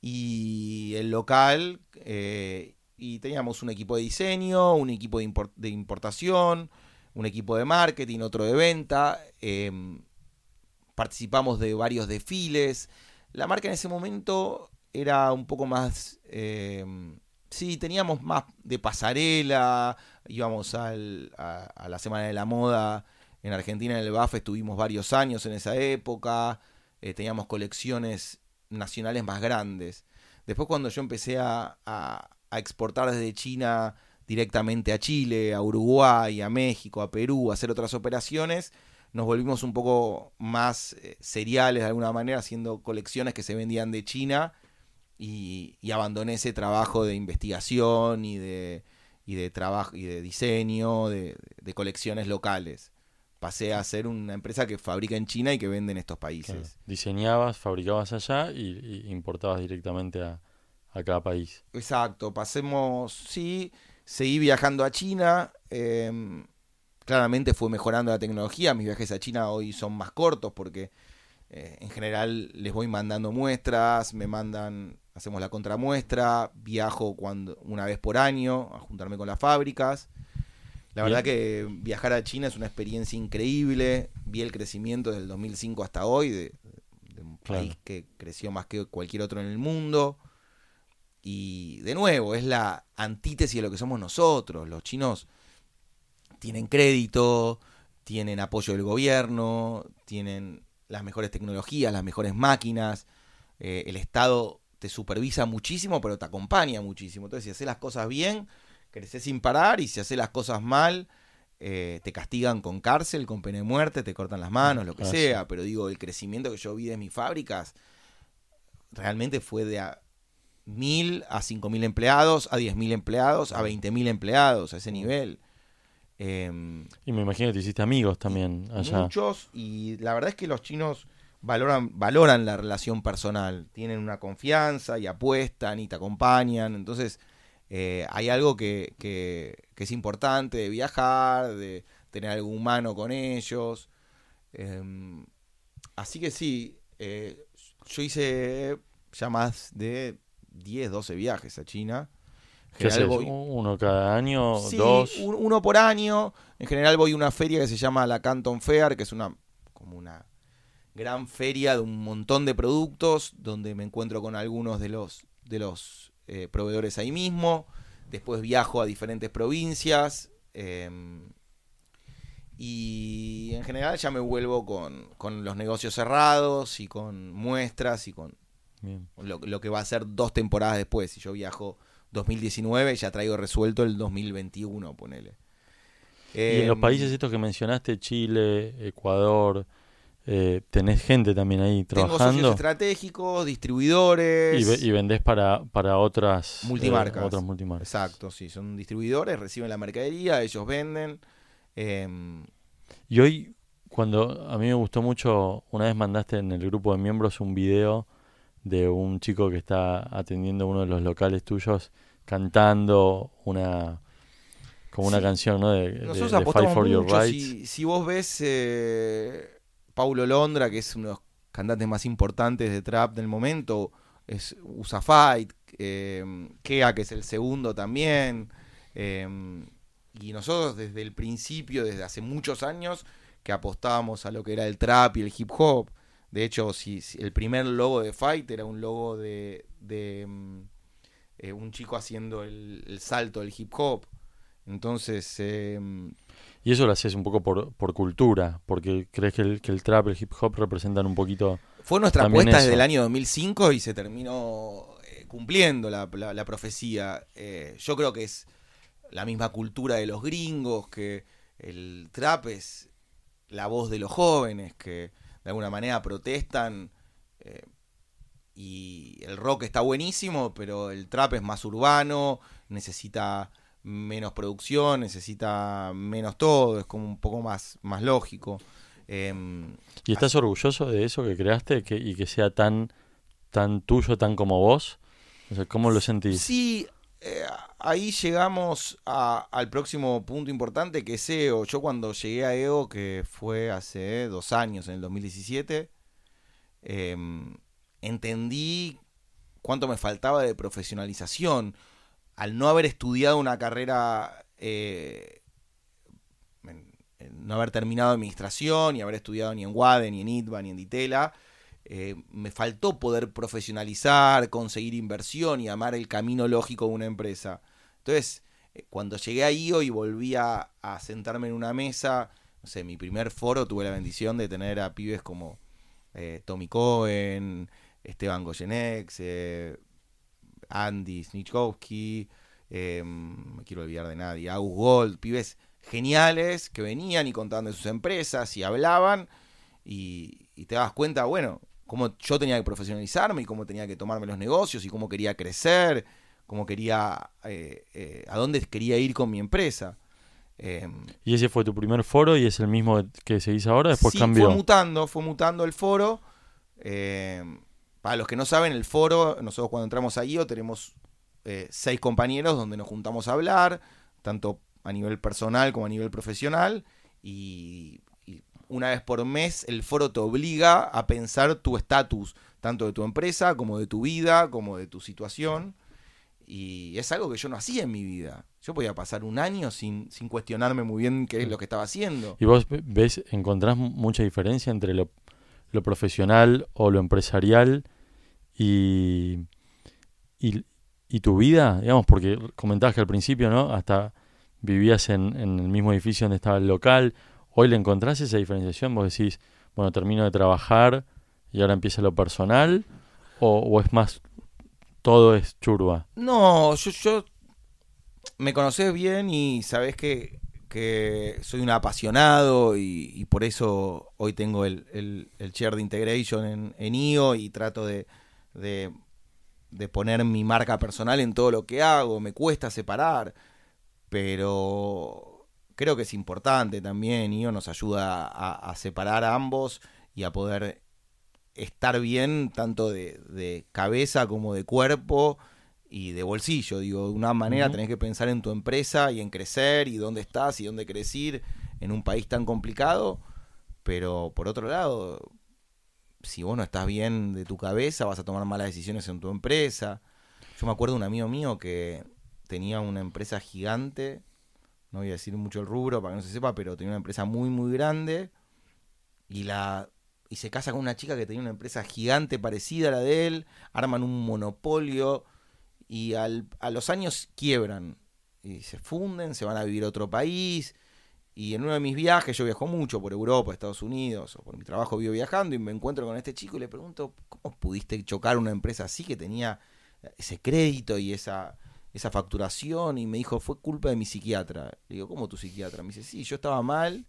[SPEAKER 2] y el local, eh, y teníamos un equipo de diseño, un equipo de, de importación, un equipo de marketing, otro de venta, em, participamos de varios desfiles. La marca en ese momento era un poco más... em, sí, teníamos más de pasarela, íbamos al- a, la Semana de la Moda en Argentina, en el BAF, estuvimos varios años en esa época, eh, teníamos colecciones nacionales más grandes. Después cuando yo empecé a- a exportar desde China directamente a Chile, a Uruguay, a México, a Perú, a hacer otras operaciones, nos volvimos un poco más eh, seriales de alguna manera, haciendo colecciones que se vendían de China y, abandoné ese trabajo de investigación y de, y de trabajo y de diseño de, colecciones locales. Pasé a ser una empresa que fabrica en China y que vende en estos países.
[SPEAKER 1] Diseñabas, fabricabas allá y, y importabas directamente a, a cada país.
[SPEAKER 2] Exacto, pasemos, sí, seguí viajando a China, eh, claramente fue mejorando la tecnología, mis viajes a China hoy son más cortos porque eh, en general les voy mandando muestras, me mandan, hacemos la contramuestra, viajo cuando una vez por año a juntarme con las fábricas. La
[SPEAKER 1] Bien.
[SPEAKER 2] verdad que viajar a China es una experiencia increíble, vi el crecimiento desde el 2005 hasta hoy de, de un
[SPEAKER 1] Claro.
[SPEAKER 2] país que creció más que cualquier otro en el mundo. Y de nuevo, es la antítesis de lo que somos nosotros. Los chinos tienen crédito, tienen apoyo del gobierno, tienen las mejores tecnologías, las mejores máquinas. eh, el Estado te supervisa muchísimo, pero te acompaña muchísimo. Entonces, si haces las cosas bien, creces sin parar, y si haces las cosas mal, eh, te castigan con cárcel, con pena de muerte, te cortan las manos, lo que
[SPEAKER 1] Ah,
[SPEAKER 2] sea. Pero digo, el crecimiento que yo vi de mis fábricas realmente fue de a mil a cinco mil empleados, a diez mil empleados, a veinte mil empleados, a ese nivel. Em,
[SPEAKER 1] Y me imagino que te hiciste amigos también allá.
[SPEAKER 2] muchos y la verdad es que los chinos valoran valoran la relación personal tienen una confianza y apuestan y te acompañan entonces eh, hay algo que, que- que es importante de viajar de tener algo humano con ellos Em, así que sí eh, yo hice ya más de 10 12 viajes a China
[SPEAKER 1] ¿Uno cada año?
[SPEAKER 2] Sí,
[SPEAKER 1] ¿Dos?
[SPEAKER 2] un- uno por año. En general voy a una feria que se llama la Canton Fair, que es una como una gran feria de un montón de productos, donde me encuentro con algunos de los de los eh, proveedores ahí mismo. Después viajo a diferentes provincias. eh, y en general ya me vuelvo con, con los negocios cerrados y con muestras y con
[SPEAKER 1] Bien.
[SPEAKER 2] lo, lo que va a ser dos temporadas después. Si yo viajo 2019, ya traigo resuelto el 2021, ponele.
[SPEAKER 1] y en los
[SPEAKER 2] Em,
[SPEAKER 1] países estos que mencionaste, Chile, Ecuador, eh, tenés gente también ahí
[SPEAKER 2] Tengo socios
[SPEAKER 1] trabajando
[SPEAKER 2] estratégicos, distribuidores.
[SPEAKER 1] y, y vendés para, para otras eh,
[SPEAKER 2] Multimarcas.
[SPEAKER 1] otras multimarcas.
[SPEAKER 2] Exacto, sí, son distribuidores, reciben la mercadería, ellos venden. em,
[SPEAKER 1] Y hoy, cuando a mí me gustó mucho, una vez mandaste en el grupo de miembros un video de un chico que está atendiendo uno de los locales tuyos cantando una como una
[SPEAKER 2] Sí.
[SPEAKER 1] canción, ¿no? De, de-
[SPEAKER 2] nosotros
[SPEAKER 1] de Fight for Your. Rights.
[SPEAKER 2] Si, si vos ves eh, Paulo Londra, que es uno de los cantantes más importantes de trap del momento, es usa Fight, eh, Kea, que es el segundo también. eh, y nosotros desde el principio, desde hace muchos años, que apostábamos a lo que era el trap y el hip hop. De hecho, si, si el primer logo de Fight era un logo de, de, mm, eh, un chico haciendo el, el salto del hip hop. Entonces, eh,
[SPEAKER 1] Y eso lo haces un poco por, por cultura, porque crees que el, que el trap y el hip hop representan un poquito...
[SPEAKER 2] fue nuestra apuesta desde el año 2005 y se terminó eh, cumpliendo la, la- la profecía. Eh, yo creo que es la misma cultura de los gringos, que el trap es la voz de los jóvenes, que de alguna manera protestan. eh, y el rock está buenísimo, pero el trap es más urbano, necesita menos producción, necesita menos todo, es como un poco más, más lógico. Em,
[SPEAKER 1] ¿Y estás orgulloso de eso que creaste que, y que sea tan, tan tuyo, tan como vos? O sea, ¿cómo lo sentís?
[SPEAKER 2] Sí, eh, ahí llegamos al próximo punto importante que es EO. Yo cuando llegué a EO, que fue hace dos años, en el 2017, em, entendí cuánto me faltaba de profesionalización. Al no haber estudiado una carrera, eh, no haber terminado administración y haber estudiado ni en WADE, ni en ITBA, ni en DITELA, eh, me faltó poder profesionalizar, conseguir inversión y amar el camino lógico de una empresa. Entonces, eh, cuando llegué a IO y volví a, sentarme en una mesa, no sé, mi primer foro tuve la bendición de tener a pibes como eh, Tommy Cohen, Esteban Goyenex, Andy Snichkowski, me quiero olvidar de nadie, August Gold, pibes geniales que venían y contaban de sus empresas y hablaban y, y te das cuenta, bueno, cómo yo tenía que profesionalizarme y cómo tenía que tomarme los negocios y cómo quería crecer, cómo quería, eh, eh, a dónde quería ir con mi empresa.
[SPEAKER 1] Em, ¿Y ese fue tu primer foro y es el mismo que seguís ahora? Después
[SPEAKER 2] sí,
[SPEAKER 1] cambió.
[SPEAKER 2] Fue mutando, fue mutando el foro. Em, para los que no saben, el foro, nosotros cuando entramos a IO tenemos eh, seis compañeros donde nos juntamos a hablar, tanto a nivel personal como a nivel profesional. Y una vez por mes el foro te obliga a pensar tu estatus, tanto de tu empresa como de tu vida, como de tu situación. Y es algo que yo no hacía en mi vida. Yo podía pasar un año sin, sin cuestionarme muy bien qué es lo que estaba haciendo.
[SPEAKER 1] ¿Y vos ves, encontrás mucha diferencia entre lo, lo profesional o lo empresarial y, y, y, tu vida? Digamos, porque comentabas que al principio, ¿no? Hasta vivías en, en el mismo edificio donde estaba el local ¿Hoy le encontrás esa diferenciación? Vos decís, bueno, termino de trabajar y ahora empieza lo personal, o, es más, todo es churba.
[SPEAKER 2] No, yo, me conoces bien y sabes que, que soy un apasionado y, por eso hoy tengo el, el, el chair de integration en, en IO y trato de, de, de, poner mi marca personal en todo lo que hago. Me cuesta separar, pero creo que es importante también, y nos ayuda a, separar a ambos y a poder estar bien tanto de, cabeza como de cuerpo y de bolsillo. Digo, de una manera tenés que pensar en tu empresa y en crecer y dónde estás y dónde ir en un país tan complicado. Pero por otro lado, si vos no estás bien de tu cabeza, vas a tomar malas decisiones en tu empresa. Yo me acuerdo de un amigo mío que tenía una empresa gigante no voy a decir mucho el rubro para que no se sepa, pero tenía una empresa muy, muy grande y la y se casa con una chica que tenía una empresa gigante parecida a la de él, arman un monopolio y al, a los años quiebran y se funden, se van a vivir a otro país. Y en uno de mis viajes, yo viajo mucho por Europa, Estados Unidos, o por mi trabajo vivo viajando, y me encuentro con este chico y le pregunto, ¿cómo pudiste chocar una empresa así que tenía ese crédito y esa, esa facturación y me dijo, fue culpa de mi psiquiatra. Le digo, ¿cómo tu psiquiatra? Me dice, sí, yo estaba mal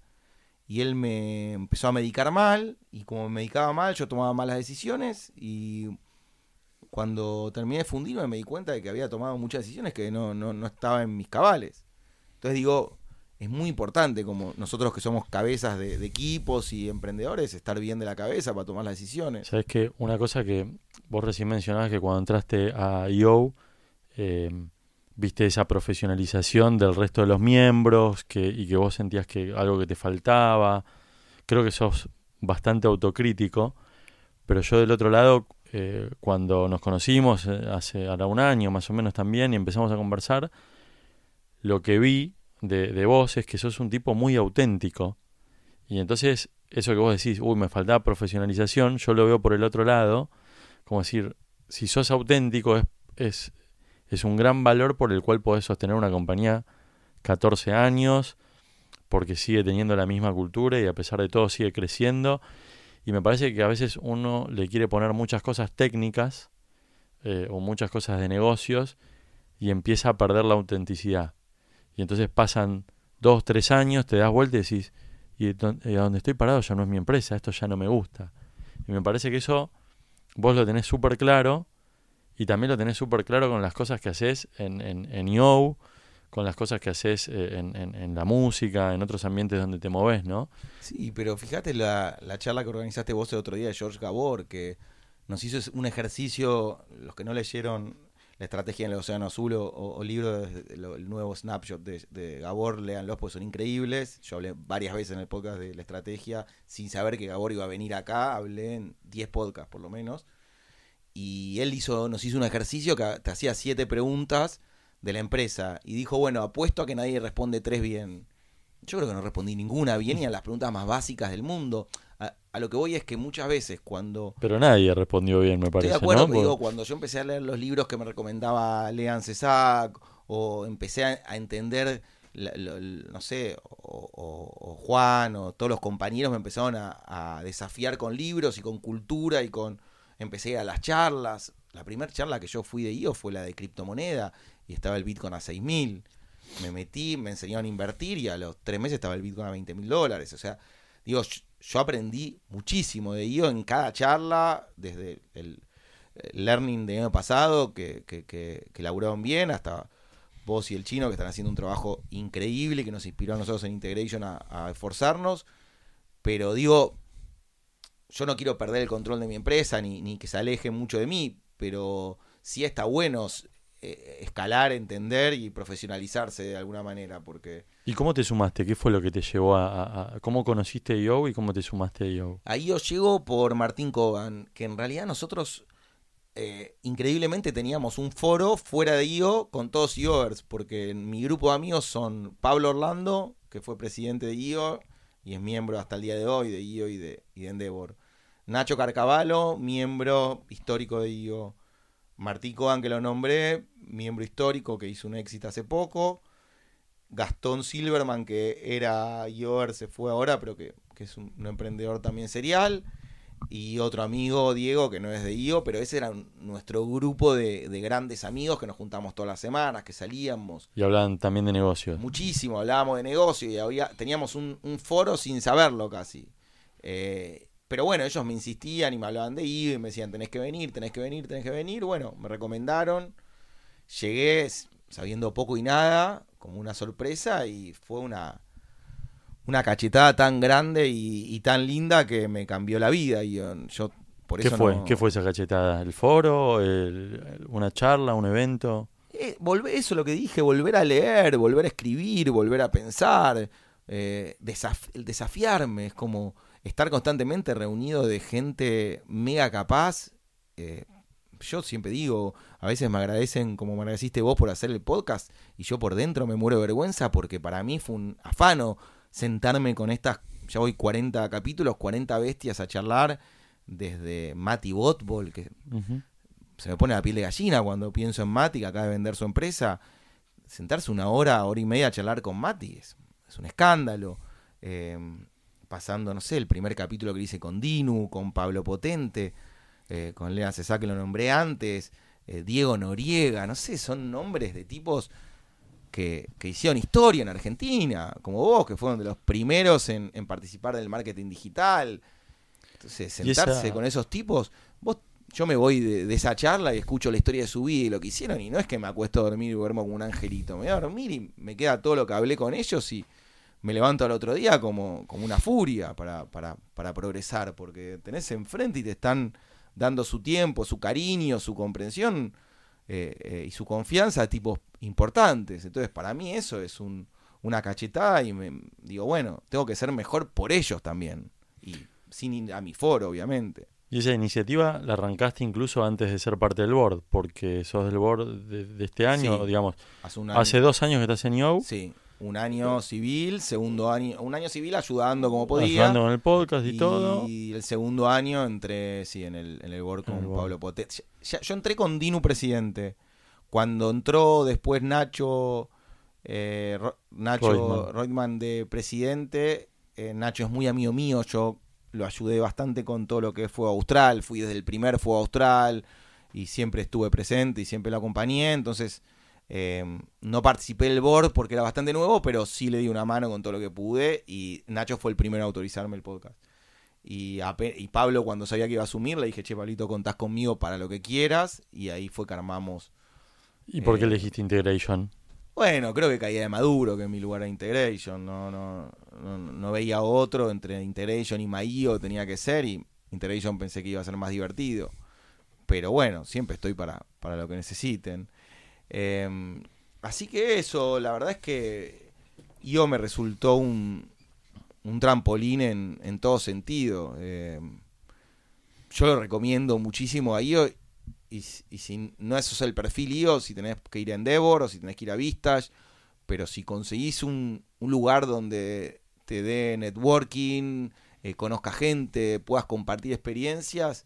[SPEAKER 2] y él me empezó a medicar mal y como me medicaba mal yo tomaba malas decisiones y cuando terminé de fundirme me di cuenta de que había tomado muchas decisiones que no, no, no estaba en mis cabales. Entonces digo, es muy importante como nosotros que somos cabezas de, equipos y emprendedores, estar bien de la cabeza para tomar las decisiones.
[SPEAKER 1] Sabes que una cosa que vos recién mencionabas que cuando entraste a IO, eh, viste esa profesionalización del resto de los miembros que, y que vos sentías que algo que te faltaba. Creo que sos bastante autocrítico, pero yo del otro lado, eh, cuando nos conocimos eh, hace ahora un año más o menos también y empezamos a conversar, lo que vi de, de vos es que sos un tipo muy auténtico. Y entonces, eso que vos decís, uy, me faltaba profesionalización, yo lo veo por el otro lado, como decir, si sos auténtico es, es es un gran valor por el cual podés sostener una compañía 14 años, porque sigue teniendo la misma cultura y a pesar de todo sigue creciendo. Y me parece que a veces uno le quiere poner muchas cosas técnicas eh, o muchas cosas de negocios y empieza a perder la autenticidad. Y entonces pasan dos, tres años, te das vuelta y decís, y a donde estoy parado ya no es mi empresa, esto ya no me gusta. Y me parece que eso vos lo tenés súper claro y también lo tenés súper claro con las cosas que haces en, en, en con las cosas que haces eh, en, en, la música, en otros ambientes donde te moves, ¿no?
[SPEAKER 2] Sí, pero fíjate la, la charla que organizaste vos el otro día de George Gabor, que nos hizo un ejercicio, los que no leyeron La estrategia en el Océano Azul o, o, libro, de, el nuevo snapshot de, de Gabor, léanlos, pues son increíbles. Yo hablé varias veces en el podcast de la estrategia, sin saber que Gabor iba a venir acá, hablé en 10 podcasts por lo menos. Y él hizo, nos hizo un ejercicio que te hacía siete preguntas de la empresa y dijo, bueno, apuesto a que nadie responde tres bien. Yo creo que no respondí ninguna bien y a las preguntas más básicas del mundo. A, lo que voy es que muchas veces cuando...
[SPEAKER 1] Pero nadie respondió bien, me parece.
[SPEAKER 2] Estoy de acuerdo, digo, cuando yo empecé a leer los libros que me recomendaba Lean Cesac o empecé a, entender, no sé, o, Juan o todos los compañeros me empezaron a, desafiar con libros y con cultura y con... Empecé a ir a las charlas. La primera charla que yo fui de IO fue la de criptomoneda y estaba el Bitcoin a 6000 me metí, me enseñaron a invertir y a los tres meses estaba el Bitcoin a 20 mil dólares. O sea, digo, yo aprendí muchísimo de ello en cada charla, desde el, learning del año pasado, que, que, que, laburaron bien, hasta vos y el chino, que están haciendo un trabajo increíble, que nos inspiró a nosotros en Integration a, esforzarnos. Pero digo, yo no quiero perder el control de mi empresa, ni, ni que se aleje mucho de mí, pero sí está bueno eh, escalar, entender y profesionalizarse de alguna manera, porque...
[SPEAKER 1] ¿Y cómo te sumaste? ¿Qué fue lo que te llevó a... ¿Cómo conociste a IO y cómo te sumaste a IO?
[SPEAKER 2] A IO llegó por Martín Coban, que en realidad nosotros eh, increíblemente teníamos un foro fuera de IO con todos IOers, porque mi grupo de amigos son Pablo Orlando, que fue presidente de IO y es miembro hasta el día de hoy de IO y de, y de Endeavor. Nacho Carcavalo, miembro histórico de IO. Martí Coan, que lo nombré, miembro histórico que hizo un éxito hace poco. Gastón Silverman, que era Yoer, se fue ahora, pero que, es un, emprendedor también serial. Y otro amigo, Diego, que no es de IO, pero ese era nuestro grupo de, grandes amigos que nos juntamos todas las semanas, que salíamos.
[SPEAKER 1] Y hablaban también de negocios.
[SPEAKER 2] Muchísimo, hablábamos de negocio y había, teníamos un, foro sin saberlo casi. Eh, pero bueno, ellos me insistían y me hablaban de IO y me decían, tenés que venir, tenés que venir, tenés que venir. Bueno, me recomendaron. Llegué sabiendo poco y nada, como una sorpresa, y fue una, una cachetada tan grande y, tan linda que me cambió la vida. Y yo, por
[SPEAKER 1] ¿Qué fue? ¿Qué fue esa cachetada? ¿El foro? ¿Una charla? ¿Un evento?
[SPEAKER 2] Eh, volver, eso es lo que dije, volver a leer, volver a escribir, volver a pensar, eh, desafiarme, es como estar constantemente reunido de gente mega capaz. Eh, yo siempre digo, a veces me agradecen como me agradeciste vos por hacer el podcast y yo por dentro me muero de vergüenza porque para mí fue un afano sentarme con estas, ya voy 40 capítulos, 40 bestias a charlar desde Mati Botbol, que se me pone la piel de gallina cuando pienso en Mati, que acaba de vender su empresa. Sentarse una hora, hora y media a charlar con Mati es, un escándalo. Eh, pasando, no sé, el primer capítulo que hice con Dinu, con Pablo Potente, eh, con Lea Cesá, que lo nombré antes, eh, Diego Noriega, no sé, son nombres de tipos que, que, hicieron historia en Argentina, como vos, que fueron de los primeros en, participar del marketing digital. Entonces, sentarse con esos tipos, vos yo me voy de, esa charla y escucho la historia de su vida y lo que hicieron y no es que me acuesto a dormir y duermo como un angelito, me voy a dormir y me queda todo lo que hablé con ellos y me levanto al otro día como, como una furia para, para, para progresar, porque tenés enfrente y te están dando su tiempo, su cariño, su comprensión eh, eh, y su confianza a tipos importantes. Entonces, para mí eso es un, una cachetada y me digo, bueno, tengo que ser mejor por ellos también. Y sin a mi foro, obviamente.
[SPEAKER 1] Y esa iniciativa la arrancaste incluso antes de ser parte del board, porque sos del board de, este año, digamos. Hace, hace, dos años que estás en IO.
[SPEAKER 2] Sí un año civil, segundo año, un año civil ayudando como podía.
[SPEAKER 1] Ayudando con el podcast y, todo.
[SPEAKER 2] Y el segundo año entré, sí, en el, en el board con Pablo Potet. yo entré con Dinu presidente. Cuando entró después Nacho, eh, Nacho Reutemann de presidente, eh, Nacho es muy amigo mío, yo lo ayudé bastante con todo lo que fue Austral, fui desde el primer Fuego Austral y siempre estuve presente y siempre lo acompañé, entonces Em, no participé del board porque era bastante nuevo, pero sí le di una mano con todo lo que pude y Nacho fue el primero a autorizarme el podcast. Y, y Pablo cuando sabía que iba a asumir le dije, che, Pablito, contás conmigo para lo que quieras y ahí fue que armamos.
[SPEAKER 1] ¿Y por qué eh, elegiste Integration?
[SPEAKER 2] Bueno, creo que caía de Maduro, que en mi lugar era Integration. No, no, no, veía otro entre Integration y Maio tenía que ser y Integration pensé que iba a ser más divertido. pero bueno, siempre estoy para, para lo que necesiten. Em, así que eso, la verdad es que yo me resultó un, un trampolín en, en todo sentido. Em, yo lo recomiendo muchísimo a IO. Y, y si no es el perfil IO, si tenés que ir a Endeavor o si tenés que ir a Vistas, pero si conseguís un, un lugar donde te dé networking, eh, conozca gente, puedas compartir experiencias,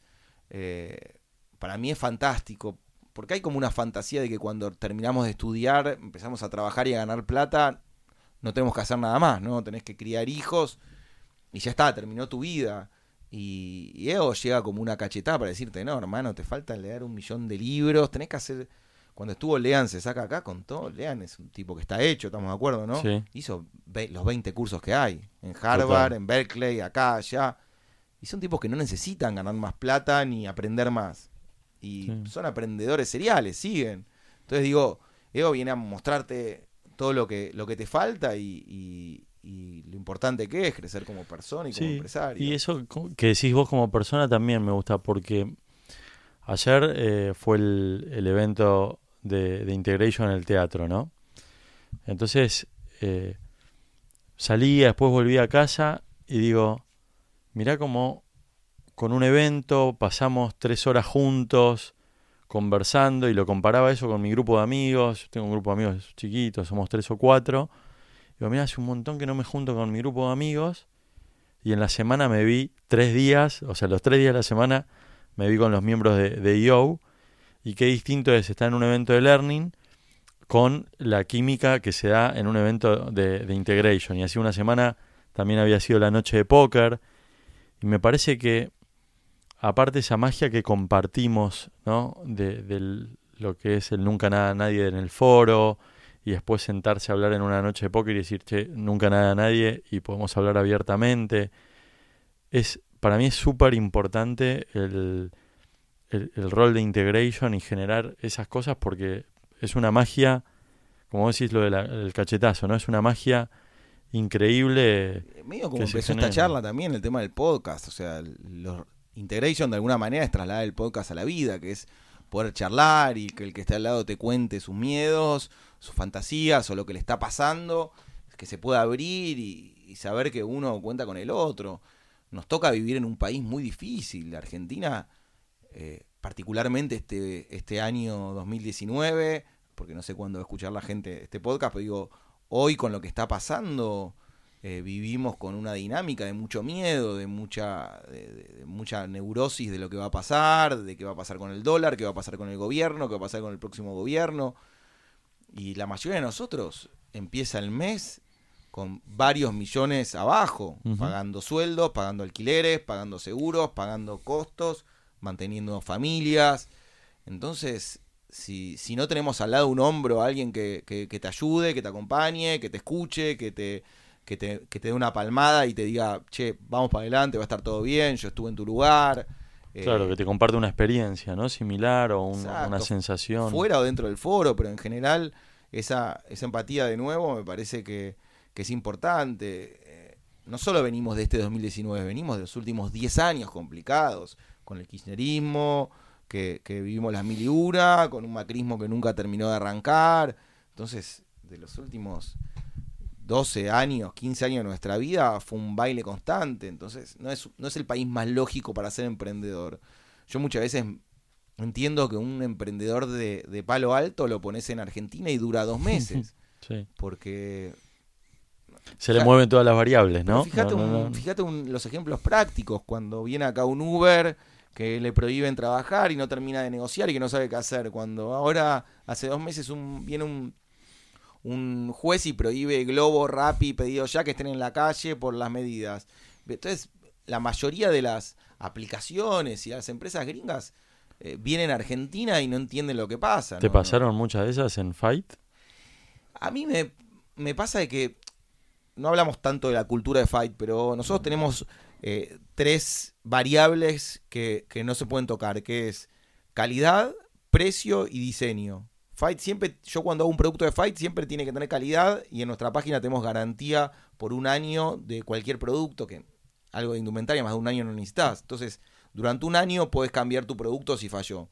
[SPEAKER 2] eh, para mí es fantástico. Porque hay como una fantasía de que cuando terminamos de estudiar, empezamos a trabajar y a ganar plata, no tenemos que hacer nada más, ¿no? Tenés que criar hijos y ya está, terminó tu vida. Y, y llega como una cachetada para decirte, no, hermano, te falta leer un millón de libros, tenés que hacer cuando estuvo Lean se saca acá, con todo. Lean es un tipo que está hecho, estamos de acuerdo, ¿no?
[SPEAKER 1] Sí.
[SPEAKER 2] Hizo los 20 cursos que hay. En Harvard, en Berkeley, acá, allá. Y son tipos que no necesitan ganar más plata ni aprender más. Y son aprendedores seriales, siguen. Entonces digo, Ego viene a mostrarte todo lo que, lo que te falta y, lo importante que es crecer como persona y como empresario.
[SPEAKER 1] Y eso que decís vos como persona también me gusta porque ayer eh, fue el, el evento de, de Integration en el teatro, ¿no? Entonces eh, salía, después volví a casa y digo, mirá cómo con un evento pasamos tres horas juntos conversando y lo comparaba eso con mi grupo de amigos, tengo un grupo de amigos chiquitos, somos tres o cuatro, digo, mira, hace un montón que no me junto con mi grupo de amigos y en la semana me vi tres días, o sea, los tres días de la semana me vi con los miembros de, de EO y qué distinto es estar en un evento de learning con la química que se da en un evento de, de integration. Y así una semana también había sido la noche de póker. Y me parece que, aparte esa magia que compartimos, ¿no? De, lo que es el nunca nada nadie en el foro, y después sentarse a hablar en una noche de póker y decir, che, nunca nada a nadie, y podemos hablar abiertamente. Es, para mí es súper importante el, el, rol de integration y generar esas cosas porque es una magia, como decís lo del cachetazo, ¿no? Es una magia increíble.
[SPEAKER 2] Medio como empezó esta charla también, el tema del podcast, o sea, los integration de alguna manera es trasladar el podcast a la vida, que es poder charlar y que el que esté al lado te cuente sus miedos, sus fantasías o lo que le está pasando, que se pueda abrir y, saber que uno cuenta con el otro. Nos toca vivir en un país muy difícil. La Argentina eh, particularmente este, este año 2019, porque no sé cuándo va a escuchar la gente este podcast, pero digo, hoy con lo que está pasando, eh, vivimos con una dinámica de mucho miedo, de mucha, de, mucha neurosis de lo que va a pasar, de qué va a pasar con el dólar, qué va a pasar con el gobierno, qué va a pasar con el próximo gobierno. Y la mayoría de nosotros empieza el mes con varios millones abajo, pagando sueldos, pagando alquileres, pagando seguros, pagando costos manteniendo familias. Entonces, si, si no tenemos al lado un hombro, alguien que, que, te ayude, que te acompañe, que te escuche, que te, que te, que te dé una palmada y te diga, che, vamos para adelante, va a estar todo bien, yo estuve en tu lugar.
[SPEAKER 1] Claro, que te comparte una experiencia, ¿no? Similar o una sensación.
[SPEAKER 2] Fuera o dentro del foro, pero en general esa, esa empatía de nuevo me parece que, que es importante. Eh, no solo venimos de este 2019, venimos de los últimos 10 años complicados con el kirchnerismo, que, vivimos las mil y una, con un macrismo que nunca terminó de arrancar. Entonces, de los últimos 12 años, 15 años de nuestra vida, fue un baile constante. Entonces, no es, no es el país más lógico para ser emprendedor. Yo muchas veces entiendo que un emprendedor de, palo alto lo pones en Argentina y dura dos meses. (laughs) Porque
[SPEAKER 1] se le mueven todas las variables, ¿no?
[SPEAKER 2] Fíjate, fíjate los ejemplos prácticos. Cuando viene acá un Uber que le prohíben trabajar y no termina de negociar y que no sabe qué hacer. Cuando ahora, hace dos meses, un, viene un, un juez y prohíbe Globo, Rappi, pedido ya que estén en la calle por las medidas. Entonces, la mayoría de las aplicaciones y las empresas gringas eh, vienen a Argentina y no entienden lo que pasa.
[SPEAKER 1] ¿Te pasaron muchas de esas en Fight?
[SPEAKER 2] A mí me, me pasa de que no hablamos tanto de la cultura de Fight, pero nosotros tenemos eh, tres variables que, no se pueden tocar, que es calidad, precio y diseño. Fight siempre, yo cuando hago un producto de Fight siempre tiene que tener calidad y en nuestra página tenemos garantía por un año de cualquier producto, que algo de indumentaria más de un año no necesitas. Entonces, durante un año puedes cambiar tu producto si falló.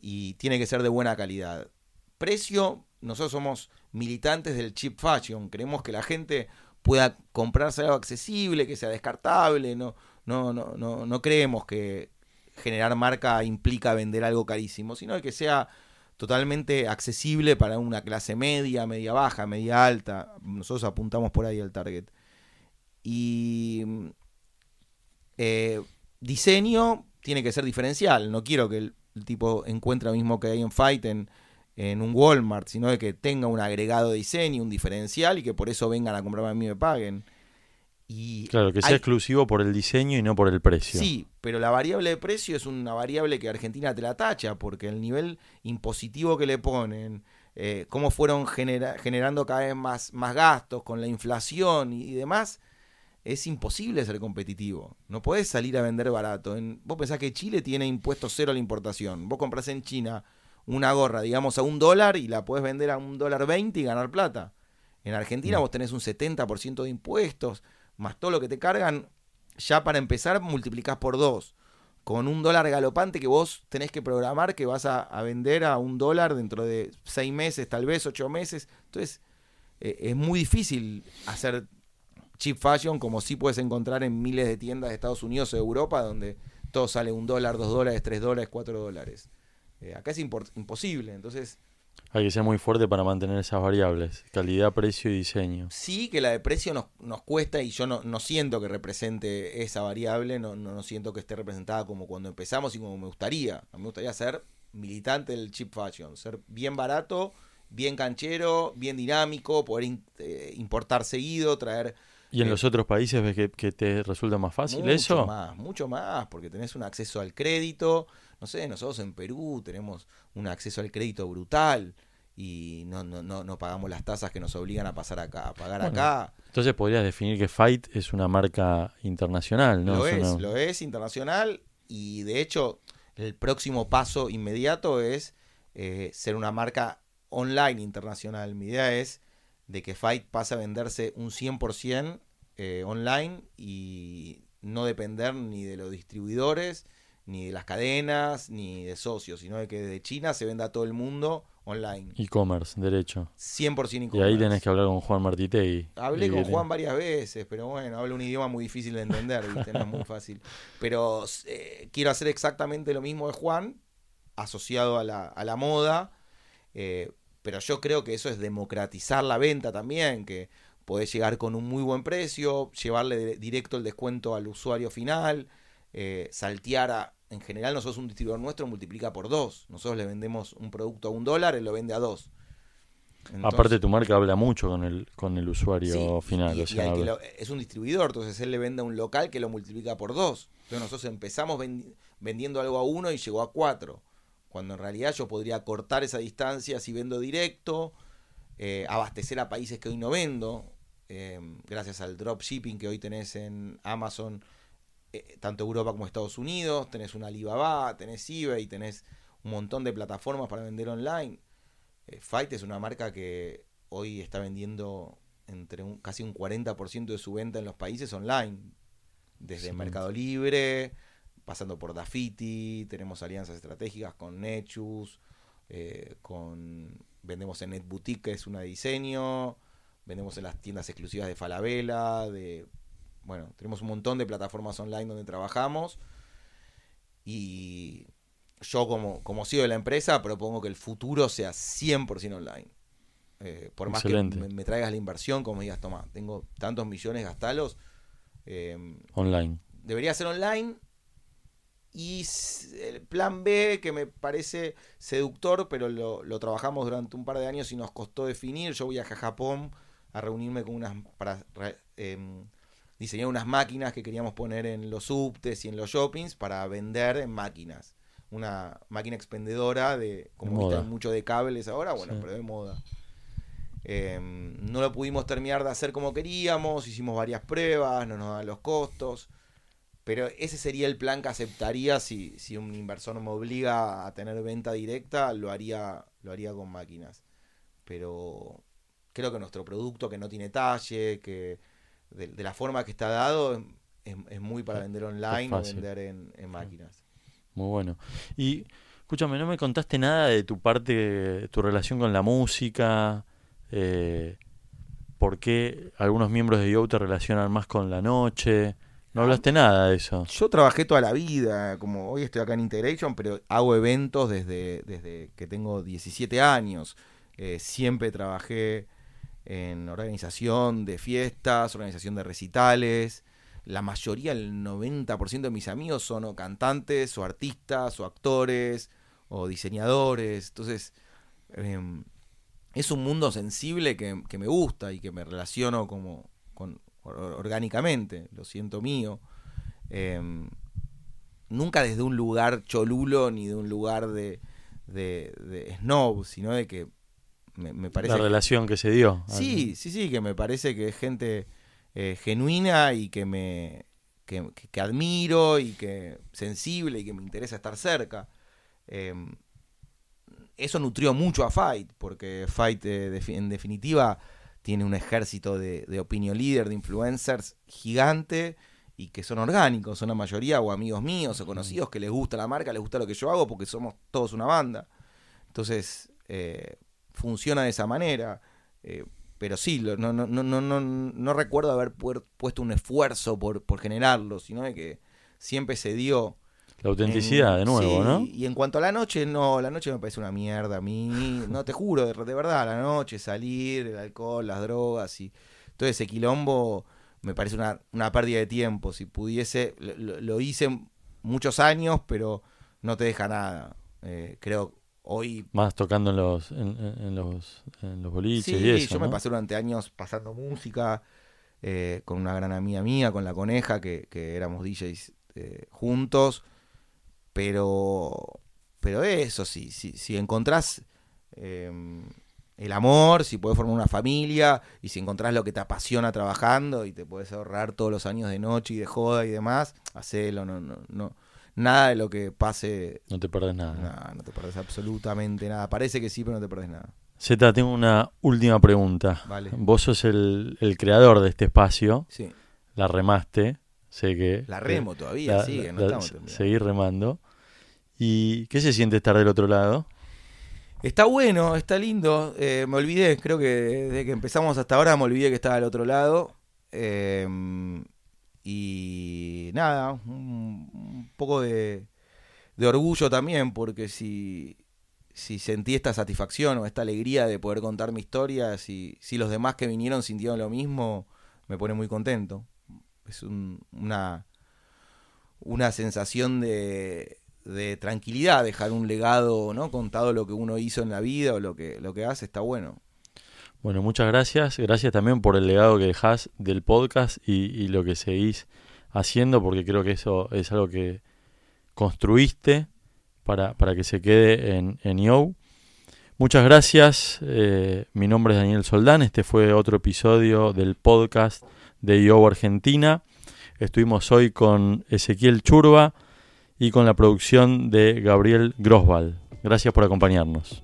[SPEAKER 2] Y tiene que ser de buena calidad. Precio, nosotros somos militantes del cheap fashion. Queremos que la gente pueda comprarse algo accesible, que sea descartable. No, no, no, no, no creemos que generar marca implica vender algo carísimo, sino que sea totalmente accesible para una clase media, media baja, media alta. Nosotros apuntamos por ahí al target. Y eh, diseño tiene que ser diferencial. No quiero que el, tipo encuentre lo mismo que hay en Fight en, en un Walmart, sino de que tenga un agregado de diseño, un diferencial y que por eso vengan a comprarme a mí y me paguen. Y
[SPEAKER 1] claro, que sea exclusivo por el diseño y no por el precio.
[SPEAKER 2] Sí, pero la variable de precio es una variable que Argentina te la tacha, porque el nivel impositivo que le ponen, eh, cómo fueron generando cada vez más, más gastos con la inflación y, demás, es imposible ser competitivo. No podés salir a vender barato. En, vos pensás que Chile tiene impuesto cero a la importación. Vos compras en China una gorra, digamos, a un dólar y la podés vender a un dólar veinte y ganar plata. En Argentina mm. vos tenés un 70% de impuestos más todo lo que te cargan, ya para empezar multiplicás por dos. Con un dólar galopante que vos tenés que programar que vas a, vender a un dólar dentro de seis meses, tal vez ocho meses. Entonces, eh, es muy difícil hacer cheap fashion como si puedes encontrar en miles de tiendas de Estados Unidos o de Europa donde todo sale un dólar, dos dólares, tres dólares, cuatro dólares. Eh, acá es imposible. Entonces,
[SPEAKER 1] hay que ser muy fuerte para mantener esas variables, calidad, precio y diseño.
[SPEAKER 2] Sí, que la de precio nos, nos cuesta y yo no, no siento que represente esa variable, no, no, siento que esté representada como cuando empezamos y como me gustaría. A mí me gustaría ser militante del cheap fashion, ser bien barato, bien canchero, bien dinámico, poder eh, importar seguido, traer...
[SPEAKER 1] ¿Y en eh, los otros países ves que, que, te resulta más fácil eso?
[SPEAKER 2] Mucho más, mucho más, porque tenés un acceso al crédito, no sé, nosotros en Perú tenemos un acceso al crédito brutal y no, no, no, no pagamos las tasas que nos obligan a pasar acá, a pagar acá.
[SPEAKER 1] Entonces podrías definir que Fight es una marca internacional, ¿no?
[SPEAKER 2] Lo es, lo es internacional y de hecho el próximo paso inmediato es eh, ser una marca online internacional. Mi idea es de que Fight pase a venderse un 100% eh, online y no depender ni de los distribuidores, ni de las cadenas, ni de socios, sino de que desde China se venda a todo el mundo online.
[SPEAKER 1] E-commerce, derecho.
[SPEAKER 2] 100% e-commerce.
[SPEAKER 1] Y ahí tenés que hablar con Juan Martitegui.
[SPEAKER 2] Hablé con Juan varias veces, pero bueno, habla un idioma muy difícil de entender, ¿viste? no es muy fácil. Pero eh, quiero hacer exactamente lo mismo de Juan, asociado a la, a la moda, eh, pero yo creo que eso es democratizar la venta también, que podés llegar con un muy buen precio, llevarle directo el descuento al usuario final, eh, saltear a, en general nosotros un distribuidor nuestro multiplica por dos. Nosotros le vendemos un producto a un dólar, él lo vende a dos.
[SPEAKER 1] Aparte tu marca habla mucho con el, con el usuario final.
[SPEAKER 2] es un distribuidor, entonces él le vende a un local que lo multiplica por dos. Entonces nosotros empezamos vendiendo algo a uno y llegó a cuatro. Cuando en realidad yo podría cortar esa distancia si vendo directo, eh, abastecer a países que hoy no vendo, eh, gracias al dropshipping que hoy tenés en Amazon eh, tanto Europa como Estados Unidos, tenés una Alibaba, tenés eBay, tenés un montón de plataformas para vender online. Eh, Fight es una marca que hoy está vendiendo entre un, casi un 40% de su venta en los países online, desde Mercado Libre, pasando por Dafiti, tenemos alianzas estratégicas con Nechus, eh, con vendemos en NetBoutique, que es una de diseño, vendemos en las tiendas exclusivas de Falabella, de bueno, tenemos un montón de plataformas online donde trabajamos y yo como, como CEO de la empresa propongo que el futuro sea 100% online. Eh, por más que me, traigas la inversión, como digas, toma, tengo tantos millones, gastalos.
[SPEAKER 1] Eh, online.
[SPEAKER 2] Debería ser online. Y el plan B, que me parece seductor, pero lo, lo, trabajamos durante un par de años y nos costó definir. Yo voy a Japón a reunirme con unas para eh, diseñar unas máquinas que queríamos poner en los subtes y en los shoppings para vender en máquinas. Una máquina expendedora de, como está mucho de cables ahora, bueno, pero de moda. Em, no lo pudimos terminar de hacer como queríamos, hicimos varias pruebas, no nos dan los costos, pero ese sería el plan que aceptaría si, si un inversor me obliga a tener venta directa, lo haría, lo haría con máquinas. Pero creo que nuestro producto que no tiene talle, que de, la forma que está dado, es, muy para vender online o vender en, máquinas.
[SPEAKER 1] Muy bueno. Y escúchame, no me contaste nada de tu parte, tu relación con la música, eh, por qué algunos miembros de Yo te relacionan más con la noche. No hablaste nada de eso.
[SPEAKER 2] Yo trabajé toda la vida, como hoy estoy acá en Integration, pero hago eventos desde, desde que tengo 17 años. Eh, siempre trabajé en organización de fiestas, organización de recitales. La mayoría, el 90% de mis amigos son cantantes, o artistas, o actores, o diseñadores. Entonces, em, es un mundo sensible que, que, me gusta y que me relaciono como con, orgánicamente, lo siento mío. Em, nunca desde un lugar cholulo ni de un lugar de, de, snob, sino de que me, parece...
[SPEAKER 1] La relación que se dio.
[SPEAKER 2] Sí, sí, sí, que me parece que es gente eh, genuina y que me... Que, admiro y que sensible y que me interesa estar cerca. Em, eso nutrió mucho a Fight, porque Fight eh, en definitiva tiene un ejército de, de opinion leader, de influencers gigante y que son orgánicos, son la mayoría o amigos míos o conocidos que les gusta la marca, les gusta lo que yo hago porque somos todos una banda. Entonces, eh, funciona de esa manera. Eh, pero sí, no, no, no, no, no, recuerdo haber puesto un esfuerzo por, por generarlo, sino de que siempre se dio
[SPEAKER 1] la autenticidad, de nuevo, ¿no?
[SPEAKER 2] Y en cuanto a la noche, no, la noche me parece una mierda a mí. No te juro, de, verdad, la noche, salir, el alcohol, las drogas y todo ese quilombo me parece una, una pérdida de tiempo. Si pudiese, lo, hice muchos años, pero no te deja nada. Eh, creo hoy.
[SPEAKER 1] Más tocando en los, en, los, en los boliches y eso.
[SPEAKER 2] Yo me pasé durante años pasando música eh, con una gran amiga mía, con la coneja, que, que éramos DJs eh, juntos pero, pero eso, sí, si, si encontrás em, el amor, si puedes formar una familia y si encontrás lo que te apasiona trabajando y te puedes ahorrar todos los años de noche y de joda y demás, hacelo, no, no, no. Nada de lo que pase.
[SPEAKER 1] No te perdés nada.
[SPEAKER 2] No, no te perdés absolutamente nada. Parece que sí, pero no te perdés nada.
[SPEAKER 1] Zeta, tengo una última pregunta. Vos sos el, el creador de este espacio.
[SPEAKER 2] Sí.
[SPEAKER 1] La remaste. Sé que.
[SPEAKER 2] La remo todavía, sigue, no estamos
[SPEAKER 1] Seguir remando. ¿Y qué se siente estar del otro lado?
[SPEAKER 2] Está bueno, está lindo. Eh, me olvidé, creo que desde que empezamos hasta ahora me olvidé que estaba del otro lado. Em, y nada, un, poco de, orgullo también, porque si, sentí esta satisfacción o esta alegría de poder contar mi historia, si, si los demás que vinieron sintieron lo mismo, me pone muy contento es una, una sensación de, de tranquilidad, dejar un legado, ¿no? Contado lo que uno hizo en la vida o lo que, lo que hace, está bueno.
[SPEAKER 1] Bueno, muchas gracias. Gracias también por el legado que dejás del podcast y, lo que seguís haciendo, porque creo que eso es algo que construiste para, para que se quede en, en. Muchas gracias. Eh, mi nombre es Daniel Soldán. Este fue otro episodio del podcast de Yo Argentina. Estuvimos hoy con Ezequiel Churba y con la producción de Gabriel Grosval. Gracias por acompañarnos.